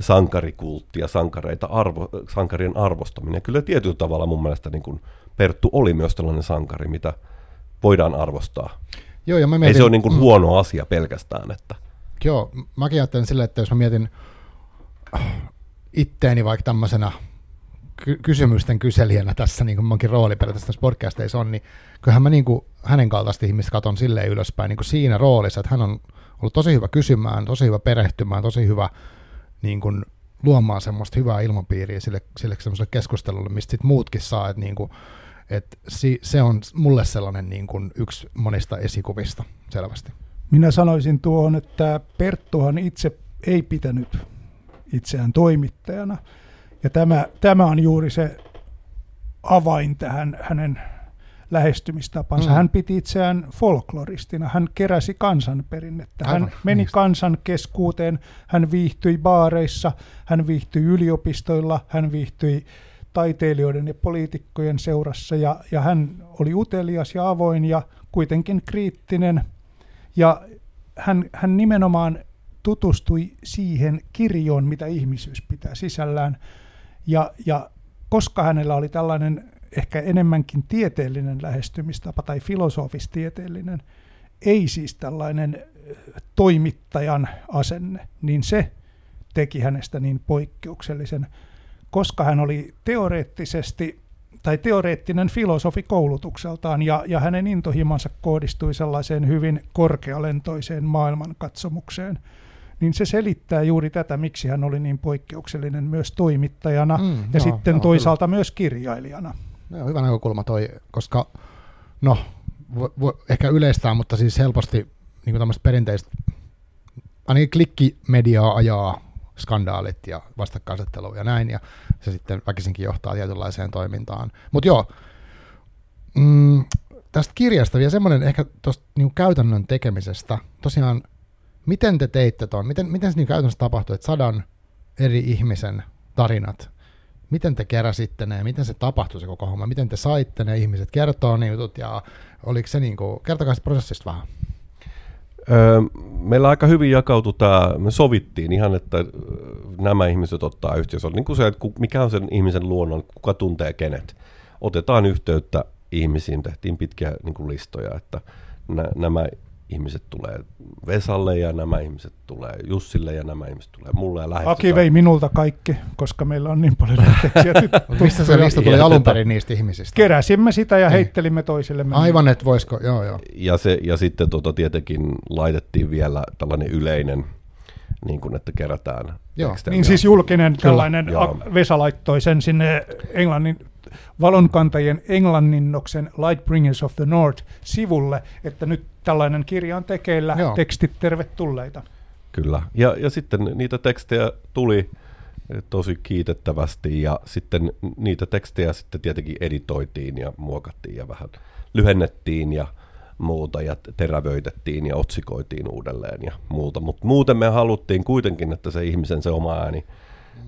Speaker 2: sankarikultti ja sankareita arvo, sankarien arvostaminen. Ja kyllä tietyllä tavalla mun mielestä niin kuin Perttu oli myös tällainen sankari, mitä voidaan arvostaa. Joo, ja mä mietin, Ei se ole niin kuin huono asia pelkästään. Että.
Speaker 1: Joo, mäkin ajattelen silleen, että jos mä mietin itteeni vaikka tämmöisenä ky- kysymysten kyselijänä tässä, niin kuin monkin rooli periaatteessa tässä podcasteissa on, niin kyllähän mä niin kuin hänen kaltaista ihmistä katon silleen ylöspäin niin kuin siinä roolissa, että hän on ollut tosi hyvä kysymään, tosi hyvä perehtymään, tosi hyvä niin kuin luomaan semmoista hyvää ilmapiiriä sille, sille semmoiselle keskustelulle, mistä sit muutkin saa, että niin kuin, et si, se on mulle sellainen niin kuin yksi monista esikuvista selvästi.
Speaker 3: Minä sanoisin tuohon, että Perttuhan itse ei pitänyt itseään toimittajana. Ja tämä, tämä on juuri se avain tähän hänen lähestymistapansa. Mm. Hän piti itseään folkloristina, hän keräsi kansanperinnettä. Hän Aivan, meni niistä. kansan keskuuteen, hän viihtyi baareissa, hän viihtyi yliopistoilla, hän viihtyi taiteilijoiden ja poliitikkojen seurassa ja, ja hän oli utelias ja avoin ja kuitenkin kriittinen. Ja hän, hän nimenomaan tutustui siihen kirjoon, mitä ihmisyys pitää sisällään. Ja, ja koska hänellä oli tällainen ehkä enemmänkin tieteellinen lähestymistapa tai filosofistieteellinen, ei siis tällainen toimittajan asenne, niin se teki hänestä niin poikkeuksellisen, koska hän oli teoreettisesti tai teoreettinen filosofi koulutukseltaan, ja, ja hänen intohimansa kohdistui sellaiseen hyvin korkealentoiseen maailmankatsomukseen, niin se selittää juuri tätä, miksi hän oli niin poikkeuksellinen myös toimittajana mm, ja joo, sitten joo, toisaalta kyllä. myös kirjailijana.
Speaker 1: Joo, hyvä näkökulma toi, koska no, vo, vo, ehkä yleistää, mutta siis helposti niin tämmöistä perinteistä, ainakin klikkimediaa ajaa skandaalit ja vastakkainasettelu ja näin, ja se sitten väkisinkin johtaa tietynlaiseen toimintaan. Mutta joo, mm, tästä kirjasta vielä semmoinen ehkä tuosta niin käytännön tekemisestä. Tosiaan, miten te teitte tuon? Miten, miten se niin käytännössä tapahtui, että sadan eri ihmisen tarinat, miten te keräsitte ne, miten se tapahtui se koko homma, miten te saitte ne ihmiset kertoa ne jutut, ja oliko se niin kuin, kertokaa prosessista vähän.
Speaker 2: Öö, meillä aika hyvin jakautui tämä, me sovittiin ihan, että nämä ihmiset ottaa yhteys. Niin kuin se, että mikä on sen ihmisen luonnon, kuka tuntee kenet. Otetaan yhteyttä ihmisiin, tehtiin pitkiä niin kuin listoja, että nä, nämä ihmiset tulee Vesalle ja nämä ihmiset tulee Jussille ja nämä ihmiset tulee mulle. Ja
Speaker 3: Aki vei minulta kaikki, koska meillä on niin paljon lähteeksiä.
Speaker 1: Mistä se lista tuli alun perin niistä ihmisistä?
Speaker 3: Keräsimme sitä ja niin. heittelimme toisille.
Speaker 1: Aivan, että voisiko, joo joo.
Speaker 2: Ja, se, ja sitten tota, tietenkin laitettiin vielä tällainen yleinen niin kuin, että kerätään
Speaker 3: Joo. Niin siis julkinen Kyllä. tällainen, Joo. Vesa laittoi sen sinne Englannin valonkantajien englanninnoksen Lightbringers of the North sivulle, että nyt tällainen kirja on tekeillä, Joo. tekstit tervetulleita.
Speaker 2: Kyllä, ja, ja sitten niitä tekstejä tuli tosi kiitettävästi ja sitten niitä tekstejä sitten tietenkin editoitiin ja muokattiin ja vähän lyhennettiin ja muuta ja terävöitettiin ja otsikoitiin uudelleen ja muuta. Mutta muuten me haluttiin kuitenkin, että se ihmisen se oma ääni,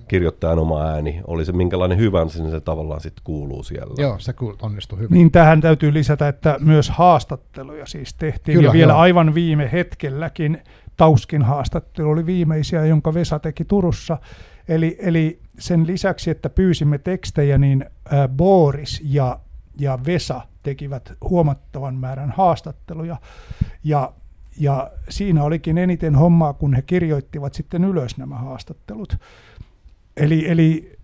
Speaker 2: kirjoittajan oma ääni, oli se minkälainen hyvänsä, niin se tavallaan sitten kuuluu siellä.
Speaker 1: Joo, se onnistui hyvin.
Speaker 3: Niin tähän täytyy lisätä, että myös haastatteluja siis tehtiin Kyllä, ja vielä joo. aivan viime hetkelläkin Tauskin haastattelu oli viimeisiä, jonka Vesa teki Turussa. Eli, eli sen lisäksi, että pyysimme tekstejä, niin Boris ja, ja Vesa tekivät huomattavan määrän haastatteluja. Ja, ja siinä olikin eniten hommaa, kun he kirjoittivat sitten ylös nämä haastattelut. Eli, eli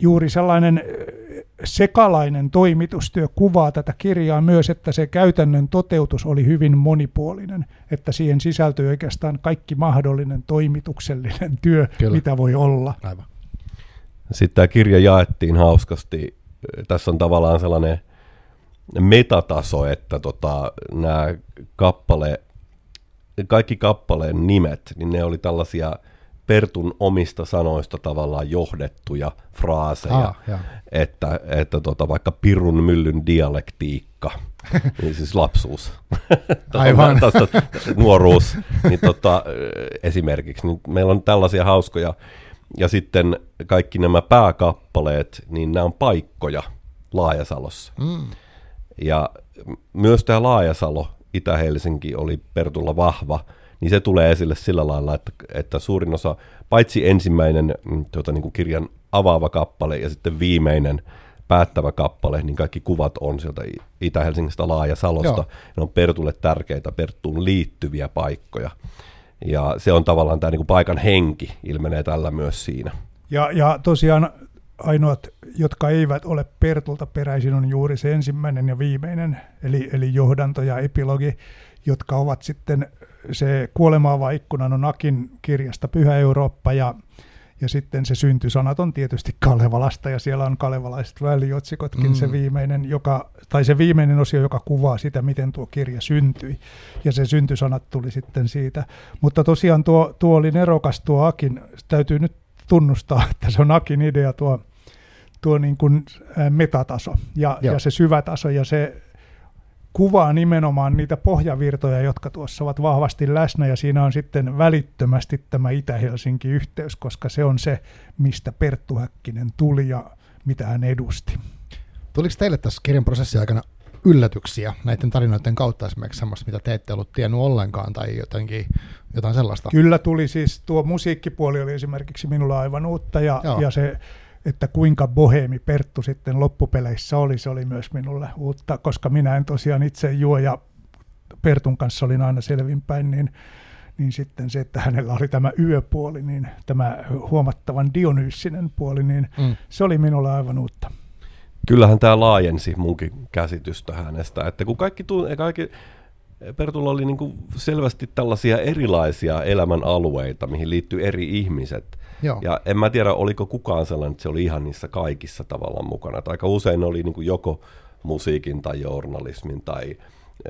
Speaker 3: juuri sellainen sekalainen toimitustyö kuvaa tätä kirjaa myös, että se käytännön toteutus oli hyvin monipuolinen, että siihen sisältyy oikeastaan kaikki mahdollinen toimituksellinen työ, Kyllä. mitä voi olla. Aivan.
Speaker 2: Sitten tämä kirja jaettiin hauskasti. Tässä on tavallaan sellainen metataso, että tota, nämä kappale, kaikki kappaleen nimet, niin ne oli tällaisia Pertun omista sanoista tavallaan johdettuja fraaseja, ah, että, että tota, vaikka Pirun myllyn dialektiikka, niin siis lapsuus, Aivan. tästä, nuoruus, niin tota, esimerkiksi, niin meillä on tällaisia hauskoja, ja sitten kaikki nämä pääkappaleet, niin nämä on paikkoja Laajasalossa. Mm. Ja myös tämä Laajasalo, Itä-Helsinki oli Pertulla vahva, niin se tulee esille sillä lailla, että, että suurin osa, paitsi ensimmäinen mm, tuota, niin kuin kirjan avaava kappale ja sitten viimeinen päättävä kappale, niin kaikki kuvat on sieltä Itä-Helsingistä Laajasalosta. Joo. Ne on Pertulle tärkeitä, Perttuun liittyviä paikkoja. Ja se on tavallaan tämä niin kuin paikan henki, ilmenee tällä myös siinä.
Speaker 3: Ja, ja tosiaan ainoat, jotka eivät ole Pertulta peräisin, on juuri se ensimmäinen ja viimeinen, eli, eli johdanto ja epilogi, jotka ovat sitten se kuolemaava ikkunan on Akin kirjasta Pyhä Eurooppa ja, ja sitten se syntysanat on tietysti Kalevalasta ja siellä on kalevalaiset väliootsikotkin mm. se viimeinen, joka, tai se viimeinen osio, joka kuvaa sitä, miten tuo kirja syntyi ja se syntysanat tuli sitten siitä. Mutta tosiaan tuo, tuo oli nerokas tuo Akin, täytyy nyt tunnustaa, että se on Akin idea tuo, tuo niin kuin metataso ja, ja se syvä taso ja se kuvaa nimenomaan niitä pohjavirtoja, jotka tuossa ovat vahvasti läsnä ja siinä on sitten välittömästi tämä Itä-Helsinki-yhteys, koska se on se, mistä Perttu Häkkinen tuli ja mitä hän edusti.
Speaker 1: Tuliko teille tässä kirjan prosessin aikana yllätyksiä näiden tarinoiden kautta esimerkiksi semmoista, mitä te ette ollut tiennyt ollenkaan tai jotenkin jotain sellaista?
Speaker 3: Kyllä tuli siis, tuo musiikkipuoli oli esimerkiksi minulla aivan uutta ja, ja se, että kuinka bohemi Perttu sitten loppupeleissä oli, se oli myös minulle uutta, koska minä en tosiaan itse juo ja Pertun kanssa olin aina selvinpäin, niin niin sitten se, että hänellä oli tämä yöpuoli, niin tämä huomattavan dionyysinen puoli, niin mm. se oli minulle aivan uutta.
Speaker 2: kyllähän tämä laajensi munkin käsitystä hänestä, että kun kaikki, tunne, kaikki Pertulla oli niin kuin selvästi tällaisia erilaisia elämän alueita, mihin liittyy eri ihmiset. Joo. Ja en mä tiedä, oliko kukaan sellainen, että se oli ihan niissä kaikissa tavallaan mukana. Että aika usein oli niin kuin joko musiikin tai journalismin tai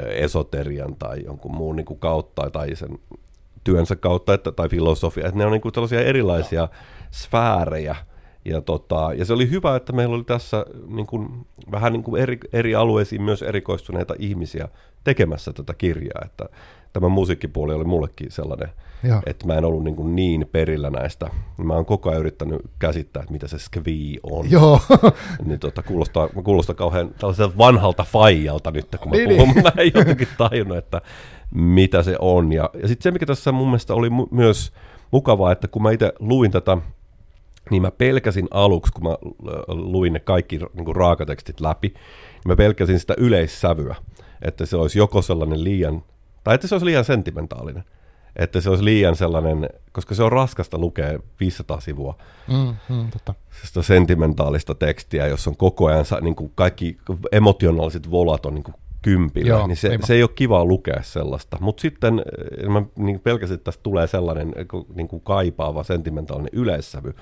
Speaker 2: esoterian tai jonkun muun niin kuin kautta tai sen työnsä kautta että, tai filosofia. Että ne on niin kuin tällaisia erilaisia Joo. sfäärejä. Ja, tota, ja se oli hyvä, että meillä oli tässä niin kuin, vähän niin kuin eri, eri alueisiin myös erikoistuneita ihmisiä tekemässä tätä kirjaa. Että tämä musiikkipuoli oli mullekin sellainen, Joo. että mä en ollut niin, kuin niin perillä näistä. Mä oon koko ajan yrittänyt käsittää, että mitä se skvi on.
Speaker 1: Joo.
Speaker 2: niin tota, kuulostaa, kuulostaa kauhean tällaiselta vanhalta faijalta nyt, kun mä niin, puhun. Niin. Mä en jotenkin tajunnut, että mitä se on. Ja, ja sitten se, mikä tässä mun mielestä oli mu- myös mukavaa, että kun mä itse luin tätä niin mä pelkäsin aluksi, kun mä luin ne kaikki niin kuin raakatekstit läpi, niin mä pelkäsin sitä yleissävyä, että se olisi joko sellainen liian, tai että se olisi liian sentimentaalinen, että se olisi liian sellainen, koska se on raskasta lukea 500 sivua mm, mm, totta. sitä sentimentaalista tekstiä, jossa on koko ajan niin kuin kaikki emotionaaliset volat on niin kuin kympillä, Joo, niin se, se ei ole kiva lukea sellaista. Mutta sitten mä niin pelkäsin, että tästä tulee sellainen niin kuin kaipaava sentimentaalinen yleissävy,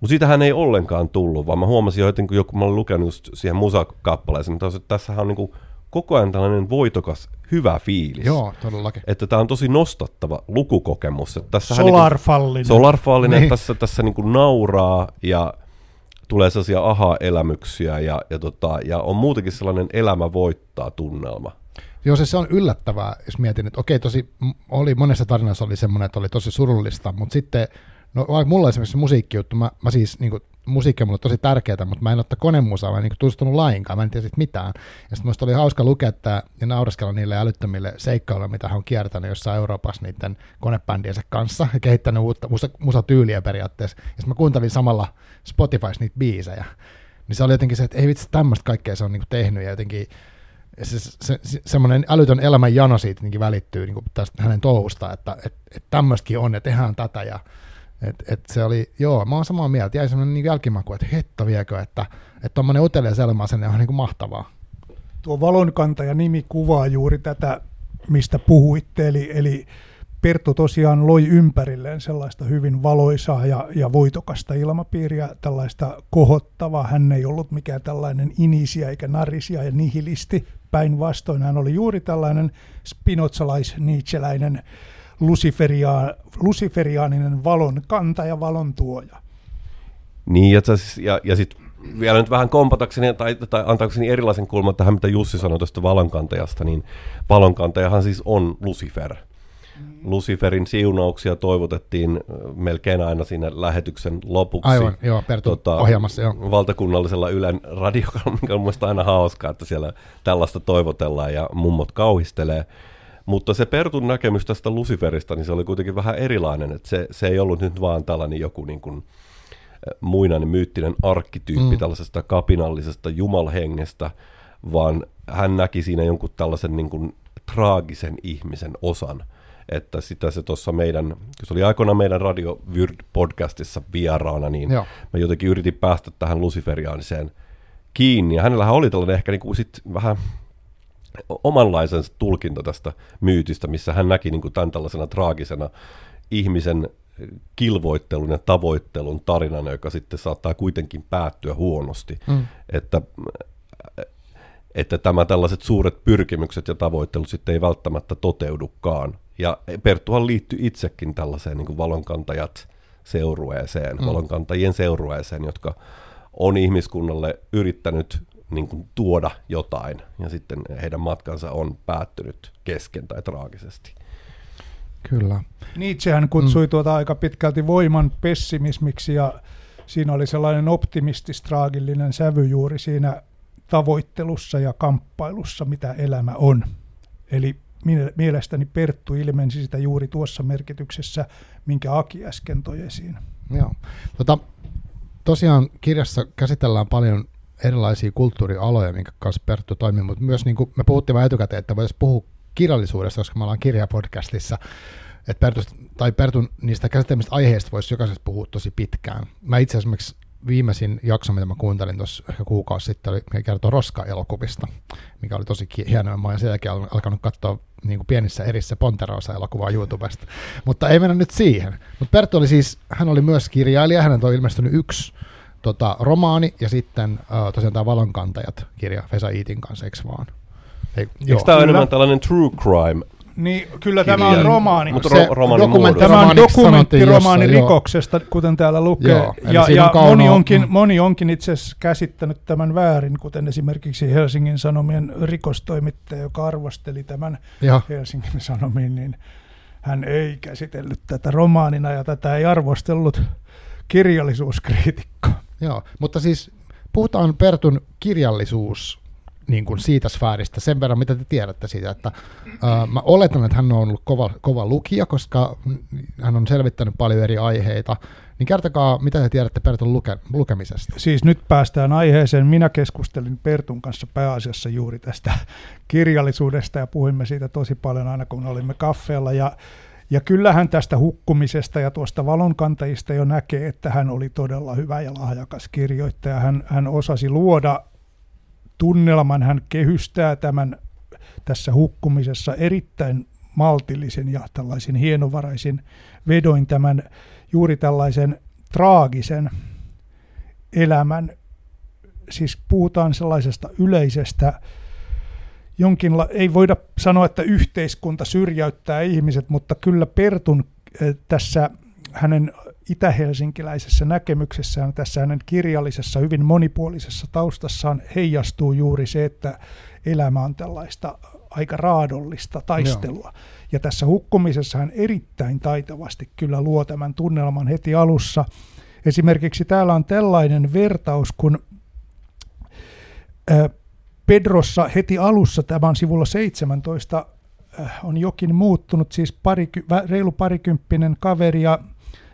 Speaker 2: mutta siitähän ei ollenkaan tullut, vaan mä huomasin jo, että kun joku, mä olin lukenut just siihen musakappaleeseen, että tässähän on niin kuin koko ajan tällainen voitokas, hyvä fiilis.
Speaker 1: Joo, todellakin.
Speaker 2: Että tämä on tosi nostattava lukukokemus. Että
Speaker 3: tässä solarfallinen. Niin
Speaker 2: solarfallinen, niin. tässä, tässä niin kuin nauraa ja tulee sellaisia aha-elämyksiä ja, ja, tota, ja on muutenkin sellainen elämä voittaa tunnelma.
Speaker 1: Joo, se, se on yllättävää, jos mietin, että okei, tosi, oli, monessa tarinassa oli semmoinen, että oli tosi surullista, mutta sitten No vaikka mulla esimerkiksi musiikkijuttu, mä, mä siis niin kuin, musiikki on mulle tosi tärkeää, mutta mä en ottaa konemusaa, mä en niin tutustunut lainkaan, mä en tiedä mitään. Ja sitten musta oli hauska lukea tää, ja nauraskella niille älyttömille seikkailuille, mitä hän on kiertänyt jossain Euroopassa niiden konebändiensä kanssa ja kehittänyt uutta musa, musatyyliä periaatteessa. Ja sitten mä kuuntelin samalla Spotifys niitä biisejä. Niin se oli jotenkin se, että ei vitsi, tämmöistä kaikkea se on niin tehnyt ja jotenkin se, se, se, semmoinen älytön elämän jano siitä välittyy niin tästä hänen touhusta, että et, et tämmöistäkin on ja tehdään tätä ja et, et se oli, joo, mä oon samaa mieltä, jäi semmoinen niin jälkimaku, että hetto viekö, että tuommoinen että utelias elämäasenne on niin kuin mahtavaa.
Speaker 3: Tuo valonkantaja nimi kuvaa juuri tätä, mistä puhuitte, eli, eli Perttu tosiaan loi ympärilleen sellaista hyvin valoisaa ja, ja voitokasta ilmapiiriä, tällaista kohottavaa. Hän ei ollut mikään tällainen inisia eikä narisia ja nihilisti. Päinvastoin hän oli juuri tällainen spinotsalais-niitseläinen luciferia, luciferiaaninen valon kantaja, valon tuoja.
Speaker 2: Niin, ja, ja, ja sitten vielä nyt vähän kompatakseni tai, tai antaakseni erilaisen kulman tähän, mitä Jussi sanoi tuosta valonkantajasta, niin valonkantajahan siis on Lucifer. Mm. Luciferin siunauksia toivotettiin melkein aina siinä lähetyksen lopuksi.
Speaker 1: Aivan, joo, tota, ohjelmassa, joo.
Speaker 2: Valtakunnallisella Ylen radiokanalla, mikä on mielestäni aina hauskaa, että siellä tällaista toivotellaan ja mummot kauhistelee. Mutta se Pertun näkemys tästä Luciferista, niin se oli kuitenkin vähän erilainen, että se, se ei ollut nyt vaan tällainen joku niin kuin muinainen myyttinen arkkityyppi mm. tällaisesta kapinallisesta jumalhengestä, vaan hän näki siinä jonkun tällaisen niin kuin traagisen ihmisen osan. Että sitä se tuossa meidän, kun se oli aikoinaan meidän Radio Wyrd-podcastissa vieraana, niin Joo. mä jotenkin yritin päästä tähän Luciferiaaniseen kiinni. Ja hänellähän oli tällainen ehkä niin kuin sit vähän omanlaisensa tulkinta tästä myytistä, missä hän näki niin kuin tämän tällaisena traagisena ihmisen kilvoittelun ja tavoittelun tarinana, joka sitten saattaa kuitenkin päättyä huonosti. Mm. Että, että tämä tällaiset suuret pyrkimykset ja tavoittelut sitten ei välttämättä toteudukaan. Ja Perttuhan liittyy itsekin tällaiseen niin kuin valonkantajat seurueeseen, mm. valonkantajien seurueeseen, jotka on ihmiskunnalle yrittänyt niin kuin tuoda jotain, ja sitten heidän matkansa on päättynyt kesken tai traagisesti.
Speaker 1: Kyllä.
Speaker 3: Nietzschehän kutsui mm. tuota aika pitkälti voiman pessimismiksi, ja siinä oli sellainen optimististraagillinen sävy juuri siinä tavoittelussa ja kamppailussa, mitä elämä on. Eli mielestäni Perttu ilmensi sitä juuri tuossa merkityksessä, minkä Aki äsken toi esiin.
Speaker 1: Joo. Tota, tosiaan kirjassa käsitellään paljon erilaisia kulttuurialoja, minkä kanssa Perttu toimii, mutta myös niin kuin me puhuttiin vain etukäteen, että voitaisiin puhua kirjallisuudesta, koska me ollaan kirjapodcastissa, että Pertu, tai Pertun niistä käsittelemistä aiheista voisi jokaisesta puhua tosi pitkään. Mä itse esimerkiksi viimeisin jakso, mitä mä kuuntelin tuossa ehkä kuukausi sitten, oli, mikä kertoo Roska-elokuvista, mikä oli tosi hienoa. Mä oon sen jälkeen alkanut katsoa niin kuin pienissä erissä Ponterosa-elokuvaa YouTubesta. Mutta ei mennä nyt siihen. Mutta Perttu oli siis, hän oli myös kirjailija, hänen on ilmestynyt yksi tota, romaani ja sitten uh, tosiaan tämä Valonkantajat-kirja Fesa Iitin kanssa, eikö vaan?
Speaker 2: Ei, Eikö tämä ole enemmän tällainen true crime
Speaker 3: niin, kyllä tämä on romaani.
Speaker 2: Mutta ro- romaani
Speaker 3: tämä on dokumenttiromaani rikoksesta, joo. kuten täällä lukee. Joo, ja ja moni, onkin, mm. moni onkin itse asiassa käsittänyt tämän väärin, kuten esimerkiksi Helsingin Sanomien rikostoimittaja, joka arvosteli tämän ja. Helsingin Sanomiin, niin hän ei käsitellyt tätä romaanina ja tätä ei arvostellut kirjallisuuskriitikko.
Speaker 1: Joo, mutta siis puhutaan Pertun kirjallisuus niin kuin siitä sfääristä sen verran, mitä te tiedätte siitä, että ää, mä oletan, että hän on ollut kova, kova lukija, koska hän on selvittänyt paljon eri aiheita, niin kertokaa, mitä te tiedätte Pertun luke, lukemisesta.
Speaker 3: Siis nyt päästään aiheeseen. Minä keskustelin Pertun kanssa pääasiassa juuri tästä kirjallisuudesta ja puhuimme siitä tosi paljon aina, kun olimme kaffeella ja ja kyllähän tästä hukkumisesta ja tuosta valonkantajista jo näkee, että hän oli todella hyvä ja lahjakas kirjoittaja. Hän, hän osasi luoda tunnelman, hän kehystää tämän tässä hukkumisessa erittäin maltillisen ja tällaisen hienovaraisin vedoin tämän juuri tällaisen traagisen elämän. Siis puhutaan sellaisesta yleisestä, jonkinla, ei voida sanoa, että yhteiskunta syrjäyttää ihmiset, mutta kyllä Pertun eh, tässä hänen itähelsinkiläisessä näkemyksessään, tässä hänen kirjallisessa, hyvin monipuolisessa taustassaan heijastuu juuri se, että elämä on tällaista aika raadollista taistelua. Joo. Ja tässä hukkumisessa hän erittäin taitavasti kyllä luo tämän tunnelman heti alussa. Esimerkiksi täällä on tällainen vertaus, kun Pedrossa heti alussa, tämä on sivulla 17, on jokin muuttunut, siis pari, reilu parikymppinen kaveri ja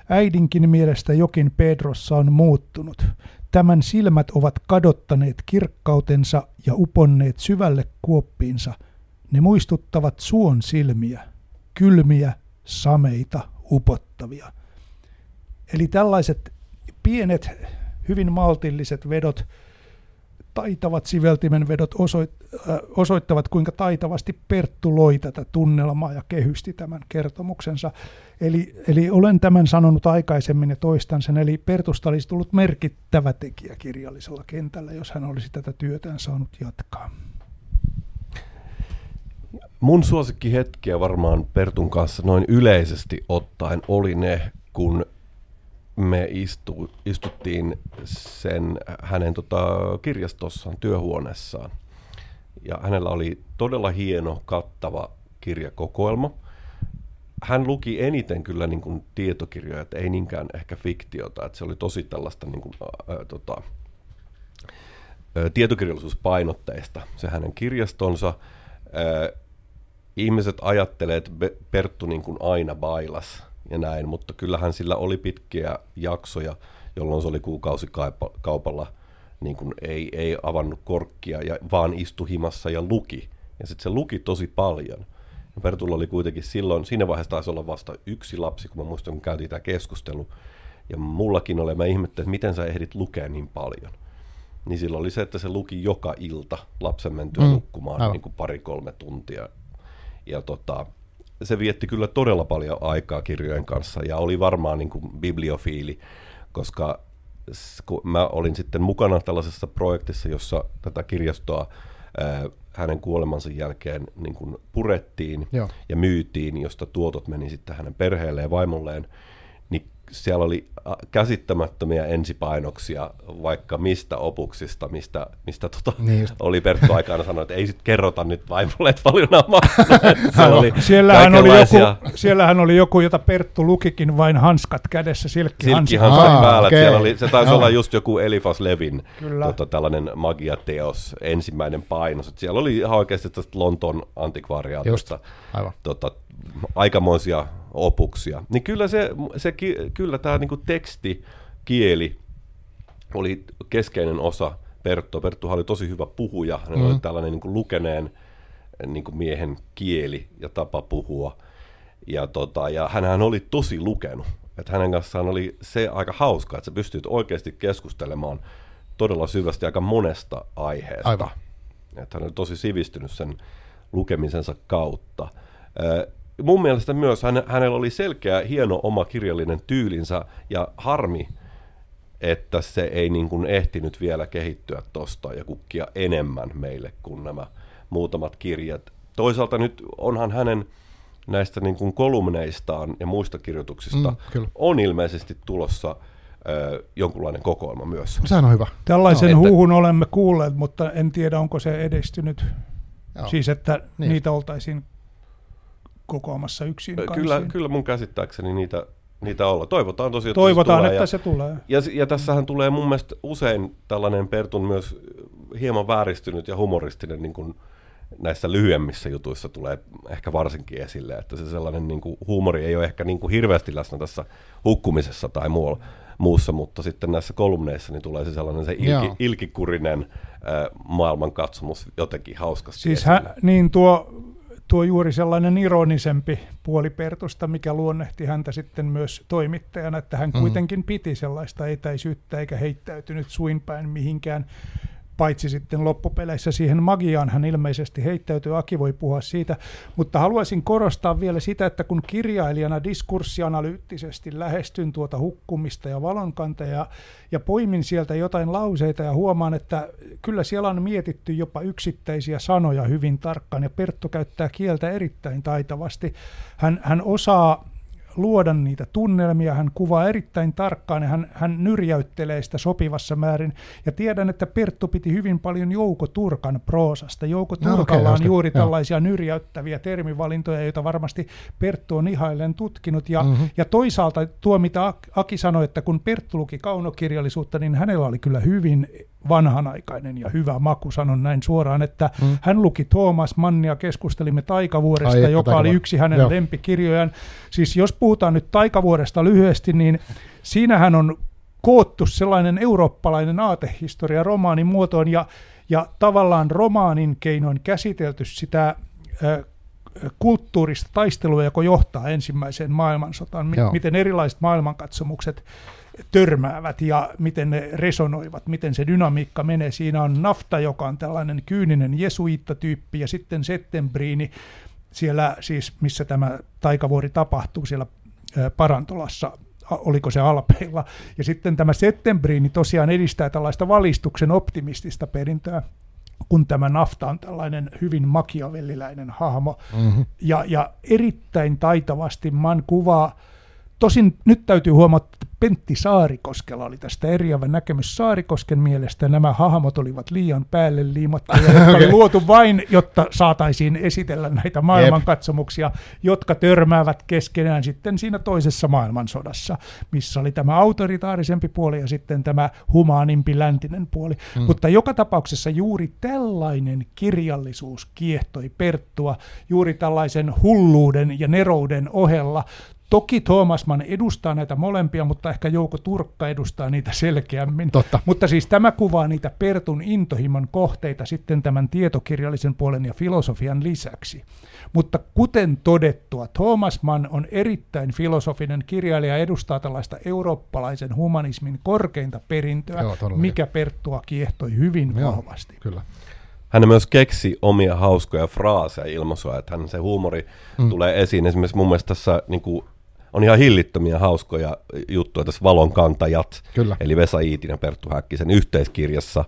Speaker 3: Äidinkin mielestä jokin Pedrossa on muuttunut. Tämän silmät ovat kadottaneet kirkkautensa ja uponneet syvälle kuoppiinsa. Ne muistuttavat suon silmiä, kylmiä, sameita, upottavia. Eli tällaiset pienet, hyvin maltilliset vedot taitavat siveltimen vedot osoit, äh, osoittavat, kuinka taitavasti Perttu loi tätä tunnelmaa ja kehysti tämän kertomuksensa. Eli, eli olen tämän sanonut aikaisemmin ja toistan sen, eli Pertusta olisi tullut merkittävä tekijä kirjallisella kentällä, jos hän olisi tätä työtään saanut jatkaa.
Speaker 2: Mun suosikkihetkiä varmaan Pertun kanssa noin yleisesti ottaen oli ne, kun me istu, istuttiin sen hänen tota, kirjastossaan, työhuoneessaan. Ja hänellä oli todella hieno, kattava kirjakokoelma. Hän luki eniten kyllä niin kuin tietokirjoja, että ei niinkään ehkä fiktiota. Että se oli tosi tällaista niin kuin, ää, tota, ää, tietokirjallisuuspainotteista, se hänen kirjastonsa. Ää, ihmiset ajattelee, että Perttu niin kuin aina bailas ja näin, mutta kyllähän sillä oli pitkiä jaksoja, jolloin se oli kuukausikaupalla, niin kuin ei, ei avannut korkkia, ja vaan istui himassa ja luki. Ja sitten se luki tosi paljon. Ja Pertulla oli kuitenkin silloin, siinä vaiheessa taisi olla vasta yksi lapsi, kun mä muistan, kun käytiin tämä keskustelu. Ja mullakin oli, mä ihmettelin, että miten sä ehdit lukea niin paljon. Niin silloin oli se, että se luki joka ilta lapsen mentyä mm. nukkumaan niin kuin pari-kolme tuntia. Ja tota, se vietti kyllä todella paljon aikaa kirjojen kanssa ja oli varmaan niin kuin bibliofiili, koska kun mä olin sitten mukana tällaisessa projektissa, jossa tätä kirjastoa ää, hänen kuolemansa jälkeen niin kuin purettiin Joo. ja myytiin, josta tuotot meni sitten hänen perheelleen ja vaimolleen, siellä oli äh, käsittämättömiä ensipainoksia vaikka mistä opuksista, mistä, mistä tota, niin oli Perttu aikana sanonut, että ei sit kerrota nyt vaimolle, että paljon nämä
Speaker 3: oli siellähän, oli joku, siellähän oli joku, jota Perttu lukikin vain hanskat kädessä, silkkihanskat.
Speaker 2: Silkkihanskat päällä, okay. siellä oli, se taisi no. olla just joku Elifas Levin tota, tällainen magiateos, ensimmäinen painos. Että siellä oli ihan oikeasti tästä Lontoon antikvariaatista tota, aikamoisia opuksia. Niin kyllä, se, se, kyllä tämä niin teksti, kieli oli keskeinen osa Perttu. Perttu oli tosi hyvä puhuja, hän mm. oli tällainen niin lukeneen niin miehen kieli ja tapa puhua. Ja, tota, ja hänhän oli tosi lukenut. että hänen kanssaan oli se aika hauska, että sä pystyt oikeasti keskustelemaan todella syvästi aika monesta aiheesta.
Speaker 1: Aivan.
Speaker 2: Että hän on tosi sivistynyt sen lukemisensa kautta. Mun mielestä myös hän, hänellä oli selkeä, hieno oma kirjallinen tyylinsä ja harmi, että se ei niin kuin ehtinyt vielä kehittyä tosta ja kukkia enemmän meille kuin nämä muutamat kirjat. Toisaalta nyt onhan hänen näistä niin kuin kolumneistaan ja muista kirjoituksista mm, on ilmeisesti tulossa ö, jonkunlainen kokoelma myös.
Speaker 1: Sehän on hyvä.
Speaker 3: Tällaisen no, huuhun että... olemme kuulleet, mutta en tiedä, onko se edistynyt. Joo. Siis, että niin. niitä oltaisiin kokoamassa yksin
Speaker 2: Kyllä, kyllä mun käsittääkseni niitä, niitä olla. Toivotaan tosiaan,
Speaker 3: että Toivotaan,
Speaker 2: se
Speaker 3: tulee. että
Speaker 2: ja,
Speaker 3: se tulee.
Speaker 2: Ja, ja tässähän tulee mun mielestä usein tällainen Pertun myös hieman vääristynyt ja humoristinen niin kuin näissä lyhyemmissä jutuissa tulee ehkä varsinkin esille, että se sellainen niin kuin, huumori ei ole ehkä niin kuin hirveästi läsnä tässä hukkumisessa tai muualla, muussa, mutta sitten näissä kolumneissa niin tulee se sellainen se ilki, ilkikurinen äh, maailmankatsomus jotenkin hauskasti
Speaker 3: Siis hän, niin tuo, tuo juuri sellainen ironisempi puoli Pertusta, mikä luonnehti häntä sitten myös toimittajana, että hän mm. kuitenkin piti sellaista etäisyyttä eikä heittäytynyt suinpäin mihinkään paitsi sitten loppupeleissä siihen magiaan hän ilmeisesti heittäytyy, Aki voi puhua siitä, mutta haluaisin korostaa vielä sitä, että kun kirjailijana diskurssianalyyttisesti lähestyn tuota hukkumista ja valonkanteja ja poimin sieltä jotain lauseita ja huomaan, että kyllä siellä on mietitty jopa yksittäisiä sanoja hyvin tarkkaan ja Perttu käyttää kieltä erittäin taitavasti. Hän, hän osaa luoda niitä tunnelmia, hän kuvaa erittäin tarkkaan ja hän, hän nyrjäyttelee sitä sopivassa määrin. Ja tiedän, että Perttu piti hyvin paljon Jouko Turkan proosasta. Jouko Turkalla no, okay, on juuri Joo. tällaisia nyrjäyttäviä termivalintoja, joita varmasti Perttu on ihaillen tutkinut. Ja, mm-hmm. ja toisaalta tuo, mitä Aki sanoi, että kun Perttu luki kaunokirjallisuutta, niin hänellä oli kyllä hyvin vanhanaikainen ja hyvä maku, sanon näin suoraan, että mm. hän luki Thomas Mannia, keskustelimme Taikavuoresta, Ai, joka oli yksi hänen Joo. lempikirjojaan. Siis jos puhutaan nyt Taikavuoresta lyhyesti, niin siinähän on koottu sellainen eurooppalainen aatehistoria romaanin muotoon ja, ja tavallaan romaanin keinoin käsitelty sitä äh, kulttuurista taistelua, joka johtaa ensimmäiseen maailmansotaan, miten erilaiset maailmankatsomukset törmäävät ja miten ne resonoivat, miten se dynamiikka menee. Siinä on Nafta, joka on tällainen kyyninen jesuittatyyppi, ja sitten Settembriini, siellä siis, missä tämä taikavuori tapahtuu, siellä Parantolassa, oliko se Alpeilla. Ja sitten tämä Settembriini tosiaan edistää tällaista valistuksen optimistista perintöä, kun tämä Nafta on tällainen hyvin makiavelliläinen hahmo. Mm-hmm. Ja, ja erittäin taitavasti Man kuvaa Tosin nyt täytyy huomata, että Pentti Saarikoskella oli tästä eriävä näkemys. Saarikosken mielestä nämä hahmot olivat liian päälle liimattuja, jotka okay. oli luotu vain, jotta saataisiin esitellä näitä maailmankatsomuksia, Jep. jotka törmäävät keskenään sitten siinä toisessa maailmansodassa, missä oli tämä autoritaarisempi puoli ja sitten tämä humaanimpi läntinen puoli. Hmm. Mutta joka tapauksessa juuri tällainen kirjallisuus kiehtoi Perttua juuri tällaisen hulluuden ja nerouden ohella Toki Thomas Mann edustaa näitä molempia, mutta ehkä Jouko Turkka edustaa niitä selkeämmin.
Speaker 1: Totta.
Speaker 3: Mutta siis tämä kuvaa niitä Pertun intohimon kohteita sitten tämän tietokirjallisen puolen ja filosofian lisäksi. Mutta kuten todettua, Thomas Mann on erittäin filosofinen kirjailija ja edustaa tällaista eurooppalaisen humanismin korkeinta perintöä, Joo, mikä Perttua kiehtoi hyvin Joo, vahvasti.
Speaker 1: Kyllä.
Speaker 2: Hän myös keksi omia hauskoja fraaseja ilmaisua, että hän se huumori mm. tulee esiin. Esimerkiksi mun mielestä tässä niin kuin on ihan hillittömiä hauskoja juttuja tässä Valonkantajat,
Speaker 1: Kyllä.
Speaker 2: eli Vesa Iitin ja Perttu Häkkisen yhteiskirjassa,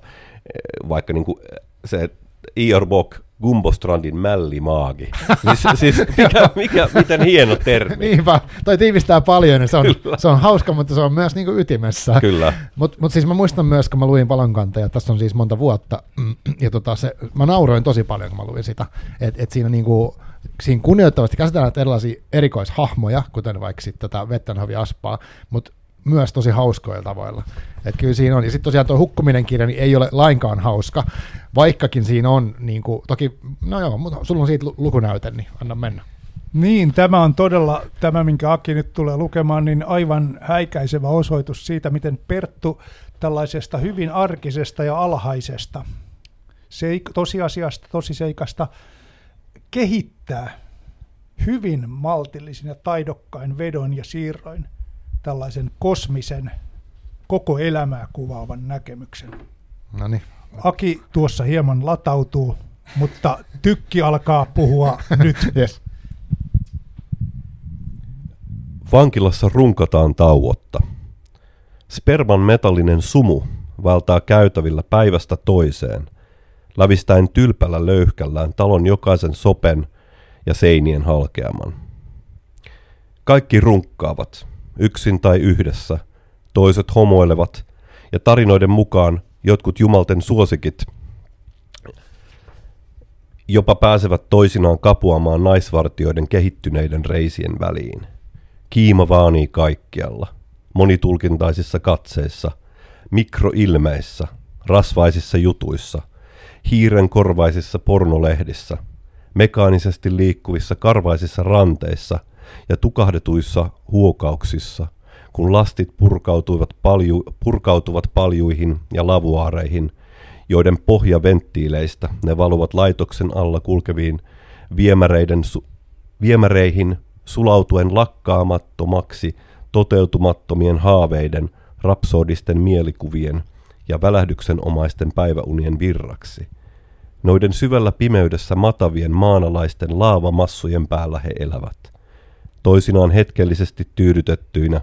Speaker 2: vaikka niin kuin se Ior Bock Gumbostrandin mällimaagi. siis, siis mikä, mikä, miten hieno termi.
Speaker 1: Niinpä, toi tiivistää paljon, se on, se on hauska, mutta se on myös niin kuin ytimessä.
Speaker 2: Kyllä.
Speaker 1: Mutta mut siis mä muistan myös, kun mä luin Valonkantaja, tässä on siis monta vuotta, ja tota se, mä nauroin tosi paljon, kun mä luin sitä, että et siinä niinku, siinä kunnioittavasti käsitellään erilaisia erikoishahmoja, kuten vaikka sitten tätä Vettenhovi Aspaa, mutta myös tosi hauskoilla tavoilla. Et kyllä siinä on. Ja sitten tosiaan tuo hukkuminen kirja niin ei ole lainkaan hauska, vaikkakin siinä on, niin kuin, toki, no joo, mutta sulla on siitä lukunäyte, niin anna mennä.
Speaker 3: Niin, tämä on todella, tämä minkä Aki nyt tulee lukemaan, niin aivan häikäisevä osoitus siitä, miten Perttu tällaisesta hyvin arkisesta ja alhaisesta seik- tosiasiasta, tosiseikasta kehittää hyvin maltillisin ja taidokkain vedon ja siirroin tällaisen kosmisen, koko elämää kuvaavan näkemyksen.
Speaker 1: No niin.
Speaker 3: Aki tuossa hieman latautuu, mutta tykki alkaa puhua nyt.
Speaker 1: Yes.
Speaker 2: Vankilassa runkataan tauotta. Sperman metallinen sumu valtaa käytävillä päivästä toiseen, lävistäen tylpällä löyhkällään talon jokaisen sopen ja seinien halkeaman. Kaikki runkkaavat, yksin tai yhdessä, toiset homoilevat, ja tarinoiden mukaan jotkut jumalten suosikit jopa pääsevät toisinaan kapuamaan naisvartioiden kehittyneiden reisien väliin. Kiima vaanii kaikkialla, monitulkintaisissa katseissa, mikroilmeissä, rasvaisissa jutuissa, hiiren korvaisissa pornolehdissä, mekaanisesti liikkuvissa karvaisissa ranteissa ja tukahdetuissa huokauksissa, kun lastit purkautuivat, palju, purkautuvat paljuihin ja lavuaareihin, joiden pohjaventtiileistä ne valuvat laitoksen alla kulkeviin viemäreiden su- viemäreihin sulautuen lakkaamattomaksi toteutumattomien haaveiden, rapsodisten mielikuvien ja välähdyksenomaisten päiväunien virraksi. Noiden syvällä pimeydessä matavien maanalaisten laavamassujen päällä he elävät. Toisinaan hetkellisesti tyydytettyinä,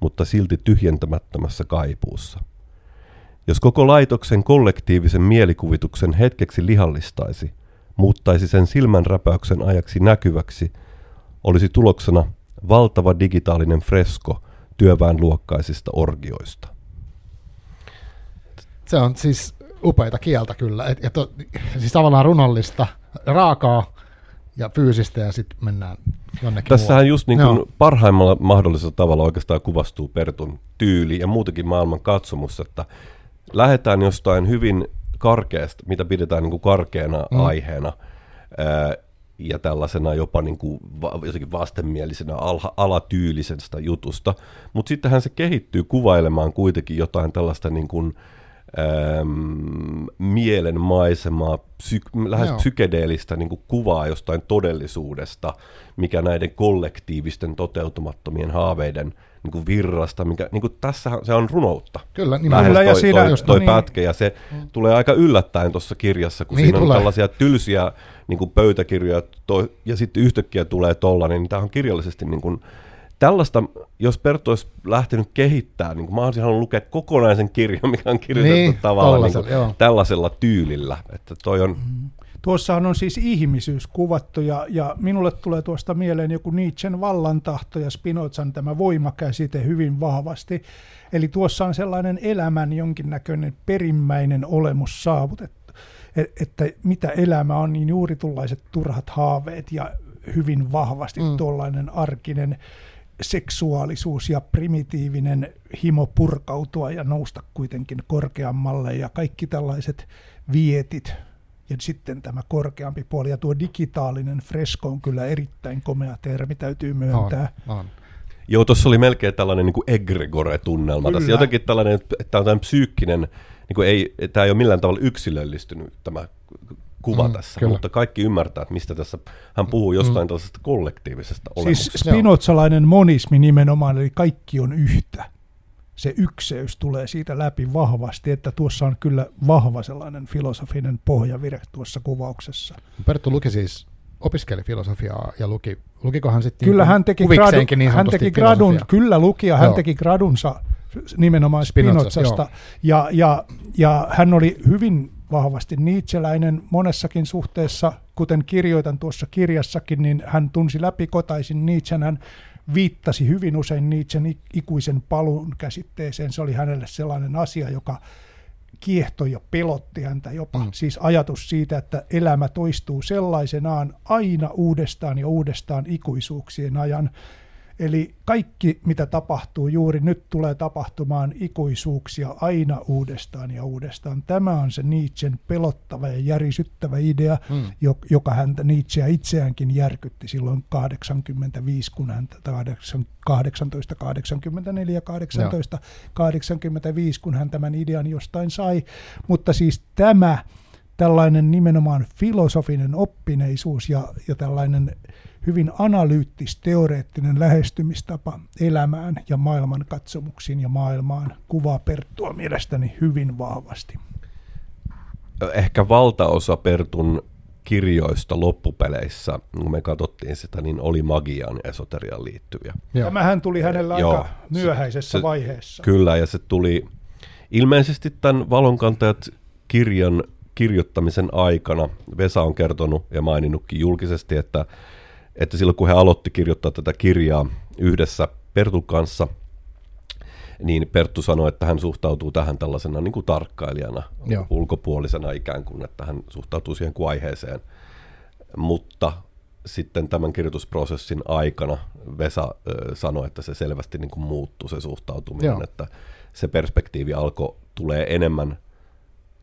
Speaker 2: mutta silti tyhjentämättömässä kaipuussa. Jos koko laitoksen kollektiivisen mielikuvituksen hetkeksi lihallistaisi, muuttaisi sen silmänräpäyksen ajaksi näkyväksi, olisi tuloksena valtava digitaalinen fresko työväenluokkaisista orgioista.
Speaker 1: Se on siis upeita kieltä kyllä. Et, et, siis tavallaan runollista, raakaa ja fyysistä ja sitten mennään jonnekin
Speaker 2: Tässähän
Speaker 1: muualle.
Speaker 2: just niin kuin parhaimmalla mahdollisella tavalla oikeastaan kuvastuu Pertun tyyli ja muutenkin maailman katsomus, että lähdetään jostain hyvin karkeasta, mitä pidetään niin kuin karkeana
Speaker 1: Mm.
Speaker 2: mm. aiheena, ää, ja tällaisena jopa niin kuin va- jotenkin vastenmielisenä alha, alatyylisestä jutusta, mutta sittenhän se kehittyy kuvailemaan kuitenkin jotain tällaista niin kuin, äm, mielen maisemaa, psyk- lähes
Speaker 1: Joo.
Speaker 2: psykedeellistä niin kuin kuvaa jostain todellisuudesta, mikä näiden kollektiivisten toteutumattomien haaveiden niin kuin virrasta, mikä niin kuin tässähän se on runoutta.
Speaker 1: Kyllä,
Speaker 2: Lähes
Speaker 1: nimenomaan.
Speaker 3: Kyllä, ja
Speaker 2: toi,
Speaker 3: siinä-
Speaker 2: toi, toi
Speaker 3: niin.
Speaker 2: pätkä, ja se tulee aika yllättäen tuossa kirjassa, kun
Speaker 1: Niin
Speaker 2: siinä on
Speaker 1: tulee.
Speaker 2: tällaisia tylsiä niin kuin pöytäkirjoja, toi, ja sitten yhtäkkiä tulee tollainen, niin tämä on kirjallisesti niin kuin, tällaista, jos Perttu olisi lähtenyt kehittämään, niin kuin mä olisin halunnut lukea kokonaisen kirjan, mikä on kirjoitettu
Speaker 1: Niin,
Speaker 2: tavallaan niin kuin, tällaisella tyylillä, että toi on,
Speaker 3: Tuossahan on siis ihmisyys kuvattu ja, ja minulle tulee tuosta mieleen joku Nietzschen vallantahto ja Spinozan tämä voimakäsite hyvin vahvasti. Eli tuossa on sellainen elämän jonkinnäköinen perimmäinen olemus saavutettu, E- että mitä elämä on, niin juuri tuollaiset turhat haaveet ja hyvin vahvasti
Speaker 1: Mm.
Speaker 3: mm. tuollainen arkinen seksuaalisuus ja primitiivinen himo purkautua ja nousta kuitenkin korkeammalle ja kaikki tällaiset vietit ja sitten tämä korkeampi puoli ja tuo digitaalinen fresko on kyllä erittäin komea termi, täytyy myöntää.
Speaker 1: On, on.
Speaker 2: Joo, tuossa oli melkein tällainen niin kuin egregore-tunnelma.
Speaker 3: Kyllä.
Speaker 2: Tässä jotenkin tällainen, että tämä on tämmöinen psyykkinen, niin kuin ei, tämä ei ole millään tavalla yksilöllistynyt tämä kuva
Speaker 1: Mm,
Speaker 2: tässä,
Speaker 1: kyllä.
Speaker 2: mutta kaikki ymmärtää, että mistä tässä hän puhuu jostain mm. tällaisesta kollektiivisesta
Speaker 3: Siis
Speaker 2: olemuksesta.
Speaker 3: spinotsalainen monismi nimenomaan, eli kaikki on yhtä. Se ykseys tulee siitä läpi vahvasti, että tuossa on kyllä vahva sellainen filosofinen pohjavire tuossa kuvauksessa.
Speaker 1: Perttu luki siis, opiskeli filosofiaa ja luki, lukiko hän sitten
Speaker 3: Kyllä
Speaker 1: niin
Speaker 3: hän teki, gradu,
Speaker 1: huvikseenkin niin
Speaker 3: hän teki gradun, kyllä lukija, hän
Speaker 1: Joo.
Speaker 3: teki gradunsa nimenomaan
Speaker 1: Spinozasta,
Speaker 3: Spinozasta. Ja, ja, ja hän oli hyvin vahvasti Nietzscheläinen monessakin suhteessa, kuten kirjoitan tuossa kirjassakin, niin hän tunsi läpikotaisin Nietzschen, hän viittasi hyvin usein Nietzschen ik- ikuisen paluun käsitteeseen. Se oli hänelle sellainen asia, joka kiehtoi ja pelotti häntä jopa.
Speaker 1: Mm.
Speaker 3: Siis ajatus siitä, että elämä toistuu sellaisenaan aina uudestaan ja uudestaan ikuisuuksien ajan. Eli kaikki, mitä tapahtuu juuri nyt, tulee tapahtumaan ikuisuuksia aina uudestaan ja uudestaan. Tämä on se Nietzschen pelottava ja järisyttävä idea,
Speaker 1: Mm.
Speaker 3: jo- joka häntä Nietzscheä itseäänkin järkytti silloin 85, kun hän 1884, 1885, kun hän tämän idean jostain sai. Mutta siis tämä tällainen nimenomaan filosofinen oppineisuus ja, ja tällainen hyvin analyyttis-teoreettinen lähestymistapa elämään ja maailmankatsomuksiin ja maailmaan kuvaa Perttua mielestäni hyvin vahvasti.
Speaker 2: Ehkä valtaosa Pertun kirjoista loppupeleissä, kun me katsottiin sitä, niin oli magiaan ja esoteriaan liittyviä.
Speaker 3: Joo. Tämähän tuli hänellä Joo, aika myöhäisessä se, vaiheessa.
Speaker 2: Kyllä, ja se tuli ilmeisesti tämän Valonkantajat kirjan kirjoittamisen aikana. Vesa on kertonut ja maininnutkin julkisesti, että, että silloin kun he aloitti kirjoittaa tätä kirjaa yhdessä Pertun kanssa, niin Perttu sanoi, että hän suhtautuu tähän tällaisena niin kuin tarkkailijana, Joo. ulkopuolisena ikään kuin, että hän suhtautuu siihen kuin aiheeseen. Mutta sitten tämän kirjoitusprosessin aikana Vesa äh, sanoi, että se selvästi niin kuin muuttui se suhtautuminen, Joo. että se perspektiivi alkoi tulee enemmän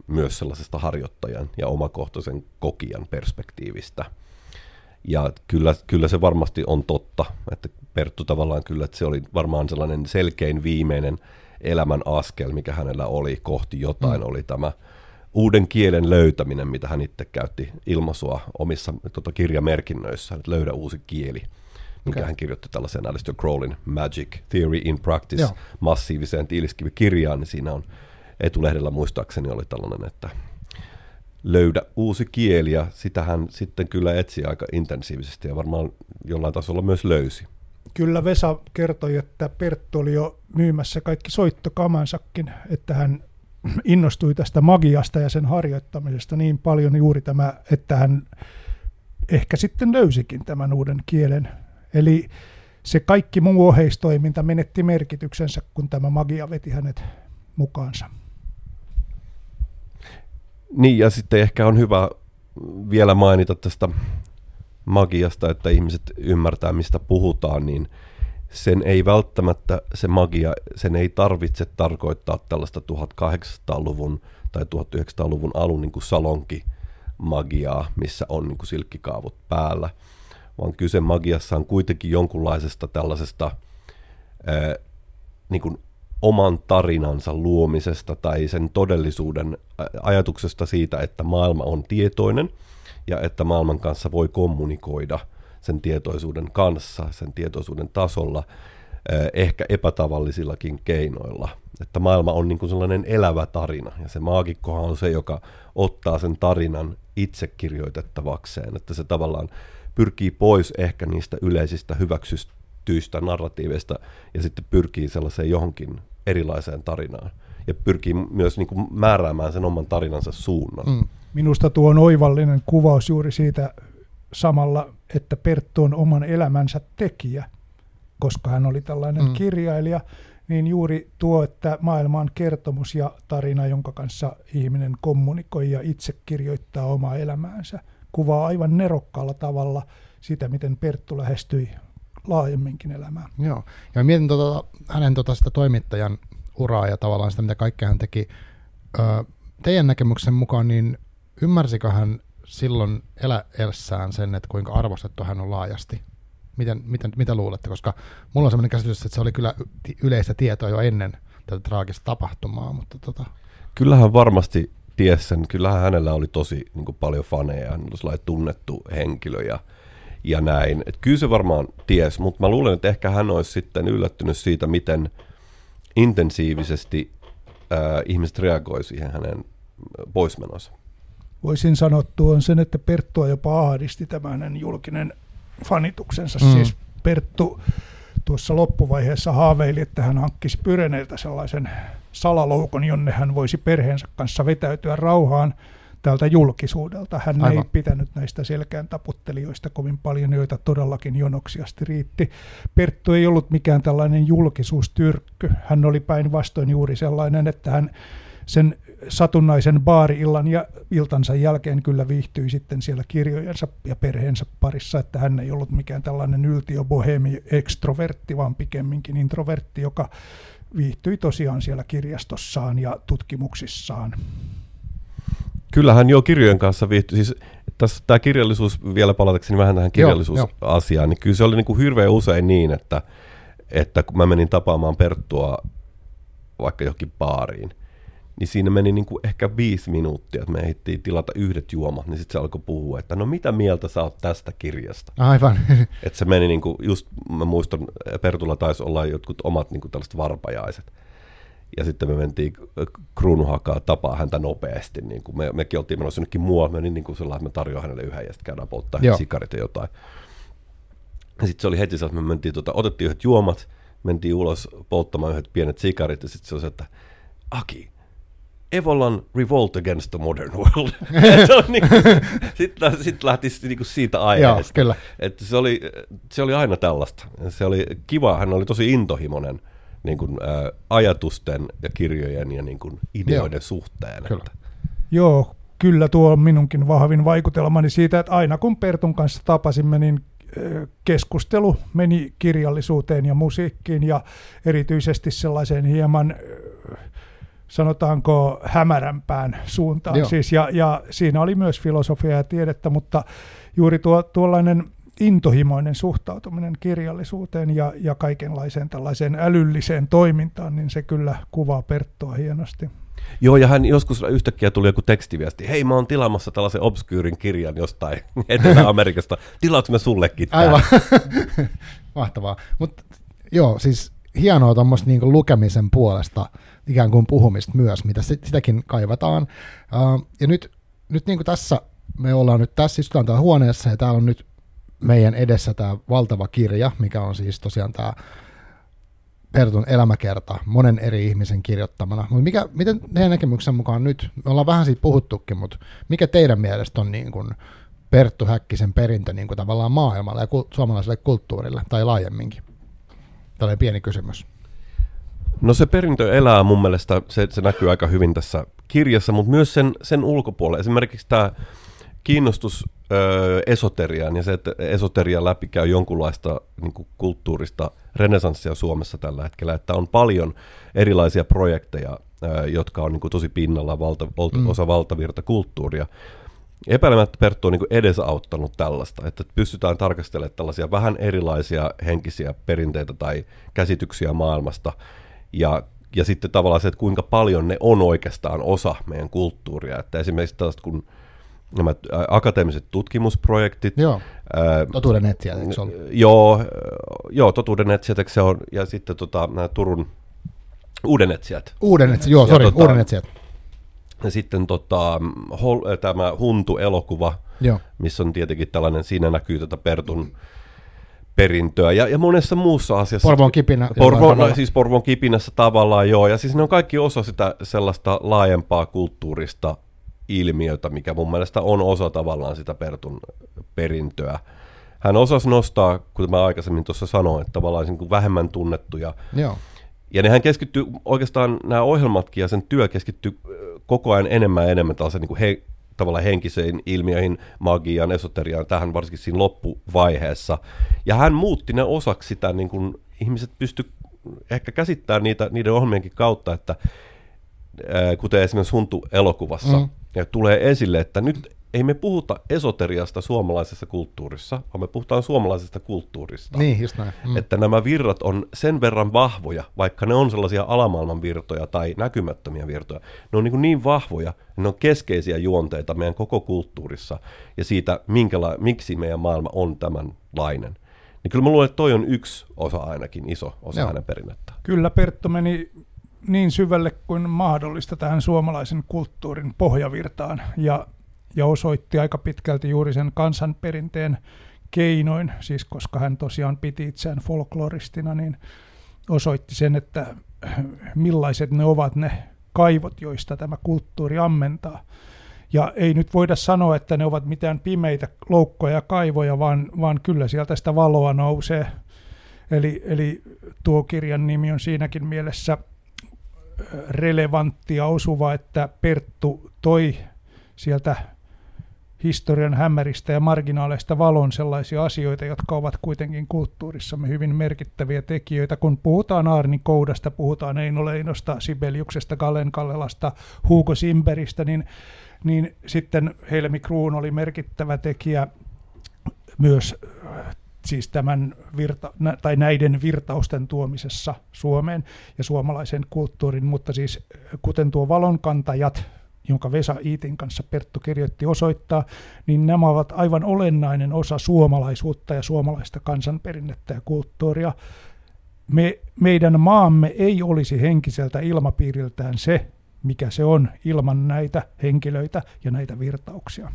Speaker 2: myös sellaisesta harjoittajan ja omakohtaisen kokijan perspektiivistä. Ja kyllä, kyllä se varmasti on totta, että Perttu tavallaan kyllä, että se oli varmaan sellainen selkein viimeinen elämän askel, mikä hänellä oli kohti jotain, mm. oli tämä uuden kielen löytäminen, mitä hän itse käytti ilmaisua omissa tota, kirjamerkinnöissä, että löydä uusi kieli, mikä okay. hän kirjoitti tällaisen Alistair Crowlin Magic Theory in Practice Joo. massiiviseen tiiliskivikirjaan, niin siinä on etulehdellä muistaakseni oli tällainen, että löydä uusi kieli, ja sitä hän sitten kyllä etsi aika intensiivisesti, ja varmaan jollain tasolla myös löysi.
Speaker 3: Kyllä Vesa kertoi, että Perttu oli jo myymässä kaikki soittokamansakin, että hän innostui tästä magiasta ja sen harjoittamisesta niin paljon juuri tämä, että hän ehkä sitten löysikin tämän uuden kielen. Eli se kaikki muu oheistoiminta menetti merkityksensä, kun tämä magia veti hänet mukaansa.
Speaker 2: Niin, ja sitten ehkä on hyvä vielä mainita tästä magiasta, että ihmiset ymmärtää, mistä puhutaan, niin sen ei välttämättä, se magia, sen ei tarvitse tarkoittaa tällaista 1800-luvun tai 1900-luvun alun niin kuin salonki magiaa, missä on niin kuin silkkikaavut päällä, vaan kyse magiassa on kuitenkin jonkunlaisesta tällaisesta ää, niin kuin oman tarinansa luomisesta tai sen todellisuuden ajatuksesta siitä, että maailma on tietoinen ja että maailman kanssa voi kommunikoida sen tietoisuuden kanssa, sen tietoisuuden tasolla, ehkä epätavallisillakin keinoilla. Että maailma on niin kuin sellainen elävä tarina ja se maagikkohan on se, joka ottaa sen tarinan itse kirjoitettavakseen, että se tavallaan pyrkii pois ehkä niistä yleisistä hyväksytyistä narratiiveista ja sitten pyrkii sellaiseen johonkin erilaiseen tarinaan. Ja pyrkii myös niin kuin määräämään sen oman tarinansa suunnan. Mm.
Speaker 3: Minusta tuo on oivallinen kuvaus juuri siitä samalla, että Perttu on oman elämänsä tekijä, koska hän oli tällainen mm. kirjailija, niin juuri tuo, että maailma on kertomus ja tarina, jonka kanssa ihminen kommunikoi ja itse kirjoittaa omaa elämäänsä, kuvaa aivan nerokkaalla tavalla sitä, miten Perttu lähestyi laajemminkin elämään.
Speaker 1: Joo, ja mietin tuota, hänen tuota sitä toimittajan uraa ja tavallaan sitä, mitä kaikkea hän teki. Ö, teidän näkemyksen mukaan, niin ymmärsikö hän silloin eläessään sen, että kuinka arvostettu hän on laajasti? Miten, miten, mitä luulette? Koska mulla on sellainen käsitys, että se oli kyllä yleistä tietoa jo ennen tätä traagista tapahtumaa. Mutta tota...
Speaker 2: Kyllähän varmasti ties sen. Kyllähän hänellä oli tosi niin kuin paljon faneja. Hän oli tunnettu henkilö ja ja näin. Et kyllä se varmaan ties, mutta mä luulen, että ehkä hän olisi sitten yllättynyt siitä, miten intensiivisesti äh, ihmiset reagoi siihen hänen poismenonsa.
Speaker 3: Voisin sanoa tuon sen, että Perttua jopa ahdisti tämän julkinen fanituksensa. Mm. Siis Perttu tuossa loppuvaiheessa haaveili, että hän hankkisi Pyreneiltä sellaisen salaloukon, jonne hän voisi perheensä kanssa vetäytyä rauhaan – tältä julkisuudelta. Hän Aivan. ei pitänyt näistä selkään taputtelijoista kovin paljon, joita todellakin jonoksiasti riitti. Perttu ei ollut mikään tällainen julkisuustyrkky. Hän oli päinvastoin juuri sellainen, että hän sen satunnaisen baari-illan ja iltansa jälkeen kyllä viihtyi sitten siellä kirjojensa ja perheensä parissa, että hän ei ollut mikään tällainen yltiö bohemi ekstrovertti, vaan pikemminkin introvertti, joka viihtyi tosiaan siellä kirjastossaan ja tutkimuksissaan.
Speaker 2: Kyllähän jo kirjojen kanssa viihty. Siis tässä tämä kirjallisuus, vielä palatakseni vähän tähän kirjallisuusasiaan, niin kyllä se oli niin kuin hirveän usein niin, että, että kun mä menin tapaamaan Perttua vaikka johonkin baariin, niin siinä meni niin kuin ehkä viisi minuuttia, että me ehdittiin tilata yhdet juomat, niin sitten se alkoi puhua, että no mitä mieltä sä oot tästä kirjasta?
Speaker 1: Aivan.
Speaker 2: Että se meni niin kuin, just, mä muistan, Pertulla taisi olla jotkut omat niin kuin tällaiset varpajaiset. Ja sitten me mentiin kruunuhakaa tapaa häntä nopeasti. Niin kuin me, mekin oltiin menossa jonnekin muualle, niin, niin kuin sellainen, että me tarjoan hänelle yhden ja sitten käydään polttaa sikarit ja jotain. Ja sitten se oli heti että me mentiin, tota, otettiin yhdet juomat, mentiin ulos polttamaan yhdet pienet sikarit ja sitten se oli se, että Aki, Evolan Revolt Against the Modern World. niin sitten sit lähti niin kuin siitä aiheesta. Joo,
Speaker 1: kyllä.
Speaker 2: Että se, oli, se oli aina tällaista. Se oli kiva, hän oli tosi intohimoinen niin kuin, ä, ajatusten ja kirjojen ja niin kuin, ideoiden Joo. suhteen.
Speaker 3: Kyllä. Että. Joo, kyllä tuo on minunkin vahvin vaikutelmani siitä, että aina kun Pertun kanssa tapasimme, niin keskustelu meni kirjallisuuteen ja musiikkiin ja erityisesti sellaiseen hieman sanotaanko hämärämpään suuntaan. Siis, ja, ja siinä oli myös filosofia ja tiedettä, mutta juuri tuo, tuollainen intohimoinen suhtautuminen kirjallisuuteen ja, ja kaikenlaiseen tällaiseen älylliseen toimintaan, niin se kyllä kuvaa Perttoa hienosti.
Speaker 2: Joo, ja hän joskus yhtäkkiä tuli joku tekstiviesti, hei mä oon tilaamassa tällaisen obskyyrin kirjan jostain Etelä-Amerikasta, tilaatko me sullekin tämän?
Speaker 1: Aivan, mahtavaa. Mutta joo, siis hienoa tuommoista niinku lukemisen puolesta ikään kuin puhumista myös, mitä sitäkin kaivataan. Uh, ja nyt, nyt niin kuin tässä, me ollaan nyt tässä, istutaan täällä huoneessa ja täällä on nyt meidän edessä tämä valtava kirja, mikä on siis tosiaan tämä Pertun elämäkerta monen eri ihmisen kirjoittamana. Mutta mikä, miten teidän näkemyksen mukaan nyt, me ollaan vähän siitä puhuttukin, mutta mikä teidän mielestä on niin kuin Perttu Häkkisen perintö niin kuin tavallaan maailmalle ja suomalaiselle kulttuurille tai laajemminkin? Tällainen pieni kysymys.
Speaker 2: No se perintö elää mun mielestä, se, se näkyy aika hyvin tässä kirjassa, mutta myös sen, sen ulkopuolella. Esimerkiksi tämä kiinnostus ö, esoteriaan ja se, että esoteria läpikäy jonkunlaista niin kuin kulttuurista renesanssia Suomessa tällä hetkellä, että on paljon erilaisia projekteja, ö, jotka on niin kuin tosi pinnalla valta, mm. osa valtavirta kulttuuria. Epäilemättä Perttu on niin edesauttanut tällaista, että pystytään tarkastelemaan tällaisia vähän erilaisia henkisiä perinteitä tai käsityksiä maailmasta, ja, ja sitten tavallaan se, että kuinka paljon ne on oikeastaan osa meidän kulttuuria. Että esimerkiksi tällaiset kun nämä akateemiset tutkimusprojektit.
Speaker 1: Joo, totuuden etsijät, eikö
Speaker 2: ole? Joo, joo totuuden etsijät, se on, ja sitten tota, nämä Turun uuden etsijät.
Speaker 1: Uuden etsijät, joo, sori, tota, uuden etsijät.
Speaker 2: Ja sitten tota, hol, tämä Huntu-elokuva, joo. missä on tietenkin tällainen, siinä näkyy tätä Pertun perintöä ja, ja monessa muussa asiassa.
Speaker 1: Porvon kipinä.
Speaker 2: Porvo, no, siis Porvon kipinässä tavallaan joo, ja siis ne on kaikki osa sitä sellaista laajempaa kulttuurista ilmiötä, mikä mun mielestä on osa tavallaan sitä Pertun perintöä. Hän osasi nostaa, kuten mä aikaisemmin tuossa sanoin, että tavallaan niin kuin vähemmän tunnettuja.
Speaker 1: Joo.
Speaker 2: Ja nehän keskittyy, oikeastaan nämä ohjelmatkin ja sen työ keskittyy koko ajan enemmän ja enemmän tällaisen niin kuin he, tavallaan henkiseen ilmiöihin, magiaan, esoteriaan, tähän varsinkin siinä loppuvaiheessa. Ja hän muutti ne osaksi sitä, niin kuin ihmiset pysty ehkä käsittämään niitä, niiden ohjelmienkin kautta, että kuten esimerkiksi Huntu-elokuvassa, mm. Ja tulee esille, että nyt ei me puhuta esoteriasta suomalaisessa kulttuurissa, vaan me puhutaan suomalaisesta kulttuurista.
Speaker 1: Niin, just näin.
Speaker 2: Mm. Että nämä virrat on sen verran vahvoja, vaikka ne on sellaisia alamaailman virtoja tai näkymättömiä virtoja. Ne on niin, niin vahvoja, ne on keskeisiä juonteita meidän koko kulttuurissa ja siitä, minkäla- miksi meidän maailma on tämänlainen. Niin kyllä mä luulen, että toi on yksi osa ainakin, iso osa Joo. hänen perinnettä.
Speaker 3: Kyllä Pertto meni niin syvälle kuin mahdollista tähän suomalaisen kulttuurin pohjavirtaan ja, ja osoitti aika pitkälti juuri sen kansanperinteen keinoin, siis koska hän tosiaan piti itseään folkloristina, niin osoitti sen, että millaiset ne ovat ne kaivot, joista tämä kulttuuri ammentaa. Ja ei nyt voida sanoa, että ne ovat mitään pimeitä loukkoja ja kaivoja, vaan, vaan kyllä sieltä sitä valoa nousee. Eli, eli tuo kirjan nimi on siinäkin mielessä relevantti ja osuva, että Perttu toi sieltä historian hämäristä ja marginaaleista valon sellaisia asioita, jotka ovat kuitenkin kulttuurissamme hyvin merkittäviä tekijöitä. Kun puhutaan Aarni Koudasta, puhutaan Eino Leinosta, Sibeliuksesta, Kallen Kallelasta, Hugo Simberistä, niin, niin sitten Helmi Kruun oli merkittävä tekijä myös siis tämän virta, tai näiden virtausten tuomisessa Suomeen ja suomalaisen kulttuurin, mutta siis kuten tuo valonkantajat, jonka Vesa Iitin kanssa Perttu kirjoitti osoittaa, niin nämä ovat aivan olennainen osa suomalaisuutta ja suomalaista kansanperinnettä ja kulttuuria. Me, meidän maamme ei olisi henkiseltä ilmapiiriltään se, mikä se on ilman näitä henkilöitä ja näitä virtauksia.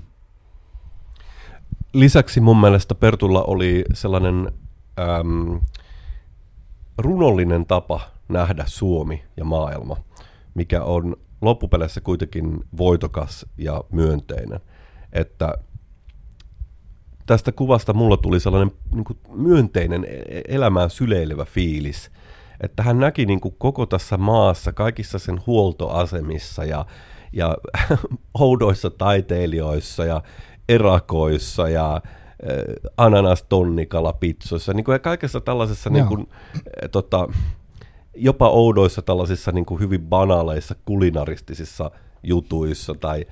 Speaker 2: Lisäksi mun mielestä Pertulla oli sellainen äm, runollinen tapa nähdä Suomi ja maailma, mikä on loppupeleissä kuitenkin voitokas ja myönteinen. Että tästä kuvasta mulla tuli sellainen niin kuin myönteinen e-, elämään syleilevä fiilis, että hän näki niin kuin koko tässä maassa, kaikissa sen huoltoasemissa ja, ja oudoissa taiteilijoissa ja erakoissa ja ananas tonnikala pitsoissa, niin kuin ja kaikessa tällaisessa niin kuin, tota, jopa oudoissa tällaisissa niin kuin hyvin banaaleissa kulinaristisissa jutuissa tai,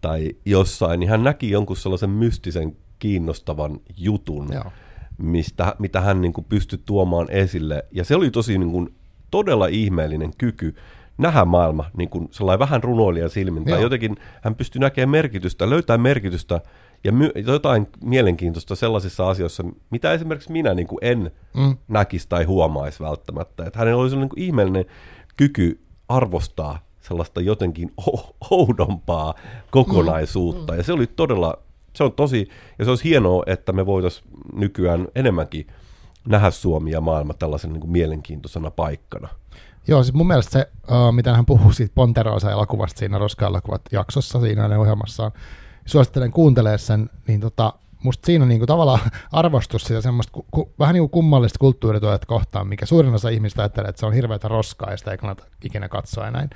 Speaker 2: tai jossain, niin hän näki jonkun sellaisen mystisen kiinnostavan jutun, Joo. mistä, mitä hän niin kuin pystyi tuomaan esille. Ja se oli tosi niin kuin, todella ihmeellinen kyky nähdä maailma niin kuin sellainen vähän runoilijan silmin. Tai jotenkin hän pystyi näkemään merkitystä, löytää merkitystä ja my- jotain mielenkiintoista sellaisissa asioissa, mitä esimerkiksi minä niin kuin en mm. näkisi tai huomaisi välttämättä. Että hänellä oli sellainen niin ihmeellinen kyky arvostaa sellaista jotenkin oudompaa kokonaisuutta. Mm. Ja se oli todella, se on tosi, ja se olisi hienoa, että me voitaisiin nykyään enemmänkin nähdä Suomi ja maailma tällaisen niin kuin mielenkiintoisena paikkana.
Speaker 1: Joo, siis mun mielestä se, uh, mitä hän puhuu siitä Ponterosa-elokuvasta siinä Roska-elokuvat jaksossa siinä hänen ohjelmassaan, suosittelen kuuntelemaan sen, niin tota, musta siinä on niinku tavallaan arvostus sitä semmoista ku, ku, vähän niin kuin kummallista kulttuurituojat kohtaan, mikä suurin osa ihmistä ajattelee, että se on hirveätä roskaa ja sitä ei kannata ikinä katsoa ja näin.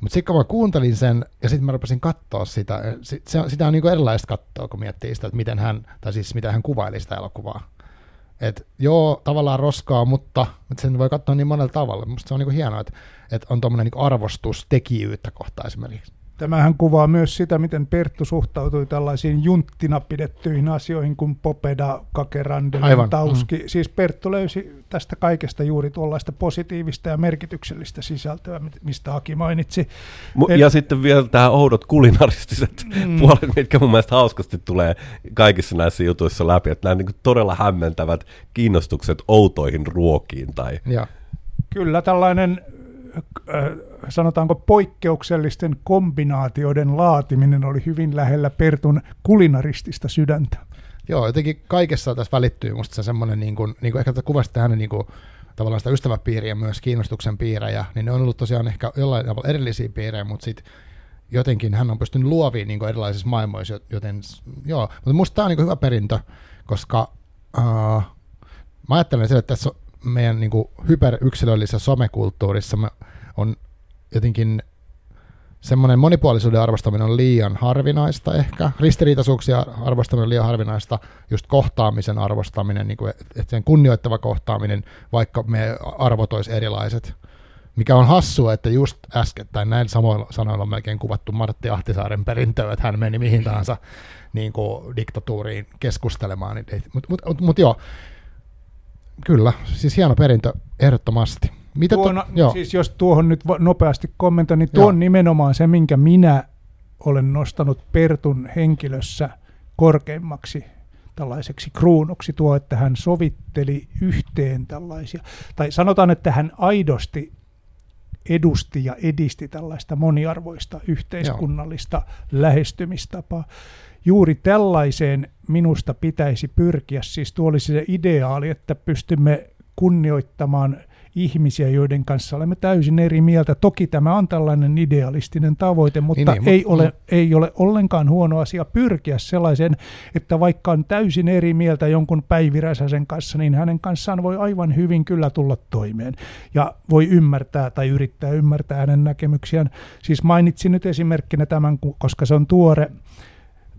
Speaker 1: Mutta sitten kun mä kuuntelin sen ja sitten mä rupesin katsoa sitä, sit, se, sitä on niinku erilaista katsoa, kun miettii sitä, että miten hän, tai siis miten hän kuvaili sitä elokuvaa. Et joo, tavallaan roskaa, mutta, mutta sen voi katsoa niin monella tavalla. Musta se on niinku hienoa, että, että on tuommoinen niinku arvostus tekijyyttä kohtaan esimerkiksi.
Speaker 3: Tämähän kuvaa myös sitä, miten Perttu suhtautui tällaisiin junttina pidettyihin asioihin kuin Popeda, Kakerandelen, Tauski. Mm. Siis Perttu löysi tästä kaikesta juuri tuollaista positiivista ja merkityksellistä sisältöä, mistä Aki mainitsi.
Speaker 2: Mu- ja sitten vielä tämä oudot kulinaristiset mm. puolet, mitkä mun mielestä hauskasti tulee kaikissa näissä jutuissa läpi, että nämä niin todella hämmentävät kiinnostukset outoihin ruokiin. Tai... Ja.
Speaker 3: Kyllä tällainen sanotaanko poikkeuksellisten kombinaatioiden laatiminen oli hyvin lähellä Pertun kulinaristista sydäntä.
Speaker 1: Joo, jotenkin kaikessa tässä välittyy musta se semmoinen, niin kuin, niin kuin ehkä kuvasitte hänen niin kuin, tavallaan sitä ystäväpiiriä myös kiinnostuksen piirejä, niin ne on ollut tosiaan ehkä jollain tavalla erillisiä piirejä, mutta sitten jotenkin hän on pystynyt luoviin niin erilaisissa maailmoissa, joten joo, mutta musta tämä on niin hyvä perintö, koska uh, mä ajattelen sille, että tässä meidän niin hyperyksilöllisessä somekulttuurissa me on jotenkin semmoinen monipuolisuuden arvostaminen on liian harvinaista ehkä, ristiriitaisuuksia arvostaminen on liian harvinaista, just kohtaamisen arvostaminen, niin kuin, että sen kunnioittava kohtaaminen, vaikka me arvot olisi erilaiset. Mikä on hassua, että just äskettäin näin samoilla sanoilla on melkein kuvattu Martti Ahtisaaren perintöä, että hän meni mihin tahansa niin kuin diktatuuriin keskustelemaan. Mutta mut, mut, mut joo, kyllä, siis hieno perintö ehdottomasti.
Speaker 3: Mitä tuon, to, siis jos tuohon nyt nopeasti kommentoin, niin tuo on nimenomaan se, minkä minä olen nostanut Pertun henkilössä korkeimmaksi tällaiseksi kruunuksi tuo, että hän sovitteli yhteen tällaisia, tai sanotaan, että hän aidosti edusti ja edisti tällaista moniarvoista yhteiskunnallista Joo. lähestymistapaa. Juuri tällaiseen minusta pitäisi pyrkiä, siis tuo olisi se ideaali, että pystymme kunnioittamaan ihmisiä, joiden kanssa olemme täysin eri mieltä. Toki tämä on tällainen idealistinen tavoite, mutta niin, niin, ei, mutta, ole, ei ole ollenkaan huono asia pyrkiä sellaiseen, että vaikka on täysin eri mieltä jonkun päiviräsäsen kanssa, niin hänen kanssaan voi aivan hyvin kyllä tulla toimeen ja voi ymmärtää tai yrittää ymmärtää hänen näkemyksiään. Siis mainitsin nyt esimerkkinä tämän, koska se on tuore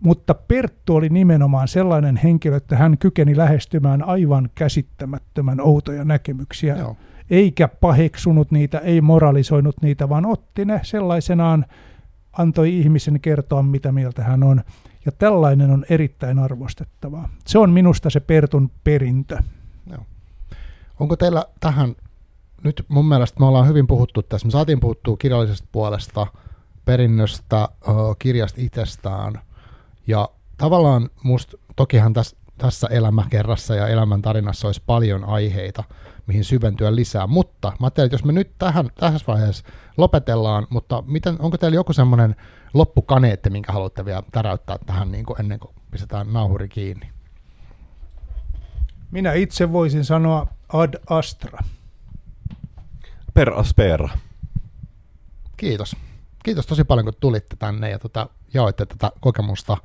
Speaker 3: mutta Perttu oli nimenomaan sellainen henkilö, että hän kykeni lähestymään aivan käsittämättömän outoja näkemyksiä. Joo eikä paheksunut niitä, ei moralisoinut niitä, vaan otti ne sellaisenaan, antoi ihmisen kertoa, mitä mieltä hän on. Ja tällainen on erittäin arvostettavaa. Se on minusta se Pertun perintö.
Speaker 1: Joo. Onko teillä tähän, nyt mun mielestä me ollaan hyvin puhuttu tässä, me saatiin puhuttua kirjallisesta puolesta, perinnöstä, kirjasta itsestään, ja tavallaan musta, tokihan tässä, tässä elämäkerrassa ja elämän tarinassa olisi paljon aiheita, mihin syventyä lisää, mutta mä ajattelin, että jos me nyt tähän, tässä vaiheessa lopetellaan, mutta miten, onko teillä joku semmoinen loppukaneetti, minkä haluatte vielä täräyttää tähän niin kuin ennen kuin pistetään nauhuri kiinni?
Speaker 3: Minä itse voisin sanoa ad astra.
Speaker 2: Per aspera.
Speaker 1: Kiitos. Kiitos tosi paljon, kun tulitte tänne ja tota, jaoitte tätä kokemusta.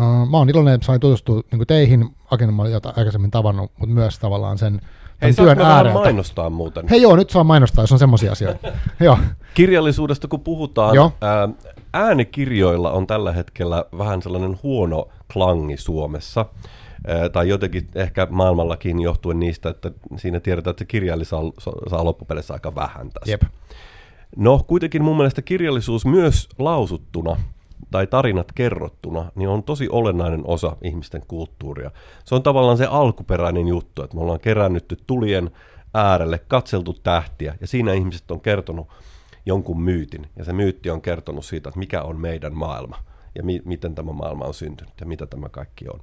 Speaker 1: Uh, mä oon iloinen, että sain tutustua niin teihin, Aken mä olin aikaisemmin tavannut, mutta myös tavallaan sen
Speaker 2: Hei, työn ääreltä. mainostaa muuten?
Speaker 1: Hei joo, nyt saa mainostaa, jos on semmoisia asioita. joo.
Speaker 2: Kirjallisuudesta kun puhutaan, joo. Ää, äänikirjoilla on tällä hetkellä vähän sellainen huono klangi Suomessa. Ää, tai jotenkin ehkä maailmallakin johtuen niistä, että siinä tiedetään, että se kirjailija saa, saa loppupeleissä aika vähän tästä.
Speaker 1: Jep.
Speaker 2: No kuitenkin mun mielestä kirjallisuus myös lausuttuna tai tarinat kerrottuna, niin on tosi olennainen osa ihmisten kulttuuria. Se on tavallaan se alkuperäinen juttu, että me ollaan kerännytty tulien äärelle, katseltu tähtiä, ja siinä ihmiset on kertonut jonkun myytin, ja se myytti on kertonut siitä, että mikä on meidän maailma, ja mi- miten tämä maailma on syntynyt, ja mitä tämä kaikki on.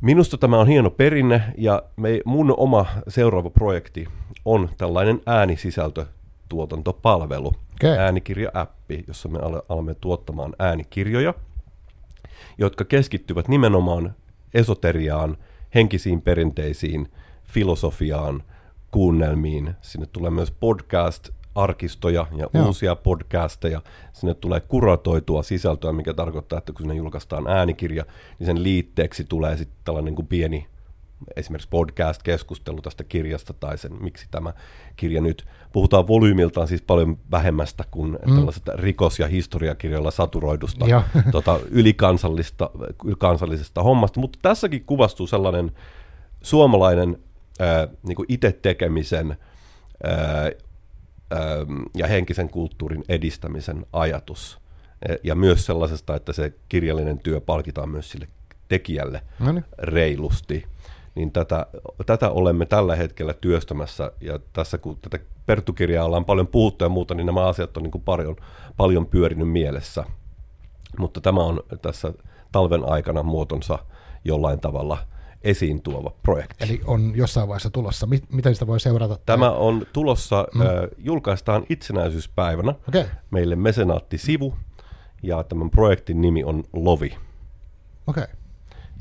Speaker 2: Minusta tämä on hieno perinne, ja me, mun oma seuraava projekti on tällainen äänisisältö tuotantopalvelu, okay. äänikirja-appi, jossa me alamme tuottamaan äänikirjoja, jotka keskittyvät nimenomaan esoteriaan, henkisiin perinteisiin, filosofiaan, kuunnelmiin. Sinne tulee myös podcast, arkistoja ja Joo. uusia podcasteja. Sinne tulee kuratoitua sisältöä, mikä tarkoittaa, että kun sinne julkaistaan äänikirja, niin sen liitteeksi tulee sitten tällainen niin kuin pieni esimerkiksi podcast-keskustelu tästä kirjasta tai sen, miksi tämä kirja nyt. Puhutaan volyymiltaan siis paljon vähemmästä kuin mm. tällaisesta rikos- ja historiakirjoilla saturoidusta tota, ylikansallista, ylikansallisesta hommasta, mutta tässäkin kuvastuu sellainen suomalainen ää, niin itse tekemisen ää, ää, ja henkisen kulttuurin edistämisen ajatus. Ja myös sellaisesta, että se kirjallinen työ palkitaan myös sille tekijälle no niin. reilusti niin tätä, tätä olemme tällä hetkellä työstämässä, ja tässä kun tätä Perttukirjaa ollaan paljon puhuttu ja muuta, niin nämä asiat on niin kuin paljon, paljon pyörinyt mielessä. Mutta tämä on tässä talven aikana muotonsa jollain tavalla esiin tuova projekti.
Speaker 1: Eli on jossain vaiheessa tulossa. Miten sitä voi seurata?
Speaker 2: Tämä on tulossa, mm. äh, julkaistaan itsenäisyyspäivänä okay. meille mesenaatti-sivu, ja tämän projektin nimi on Lovi.
Speaker 1: Okei. Okay.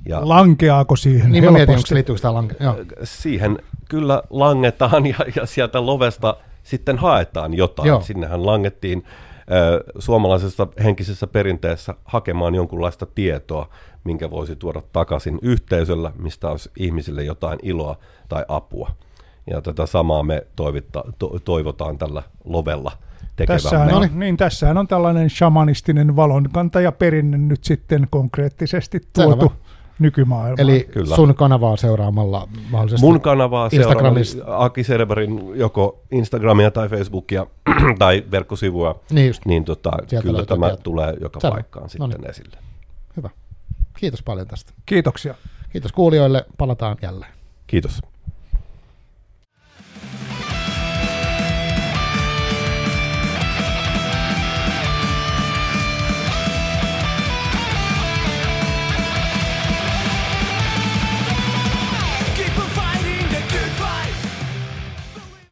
Speaker 3: Ja Lankeaako siihen
Speaker 1: Niin mä mietin, onko liittyykö sitä lanke- Joo.
Speaker 2: Siihen kyllä langetaan ja, ja sieltä lovesta sitten haetaan jotain. Joo. Sinnehän langettiin ö, suomalaisessa henkisessä perinteessä hakemaan jonkunlaista tietoa, minkä voisi tuoda takaisin yhteisöllä, mistä olisi ihmisille jotain iloa tai apua. Ja tätä samaa me toivitta, to, toivotaan tällä lovella
Speaker 3: Tässähän on, niin, tässähän on tällainen shamanistinen valonkantaja perinne nyt sitten konkreettisesti tuotu. Selvä nykymaailmaa.
Speaker 1: Eli Kyllä. sun kanavaa seuraamalla mahdollisesti
Speaker 2: Mun kanavaa seuraamalla Aki Serverin joko Instagramia tai Facebookia tai verkkosivua, niin, just. niin tota, kyllä tämä tieto. tulee joka Selvä. paikkaan no sitten niin. esille.
Speaker 1: Hyvä. Kiitos paljon tästä.
Speaker 3: Kiitoksia.
Speaker 1: Kiitos kuulijoille. Palataan jälleen.
Speaker 2: Kiitos.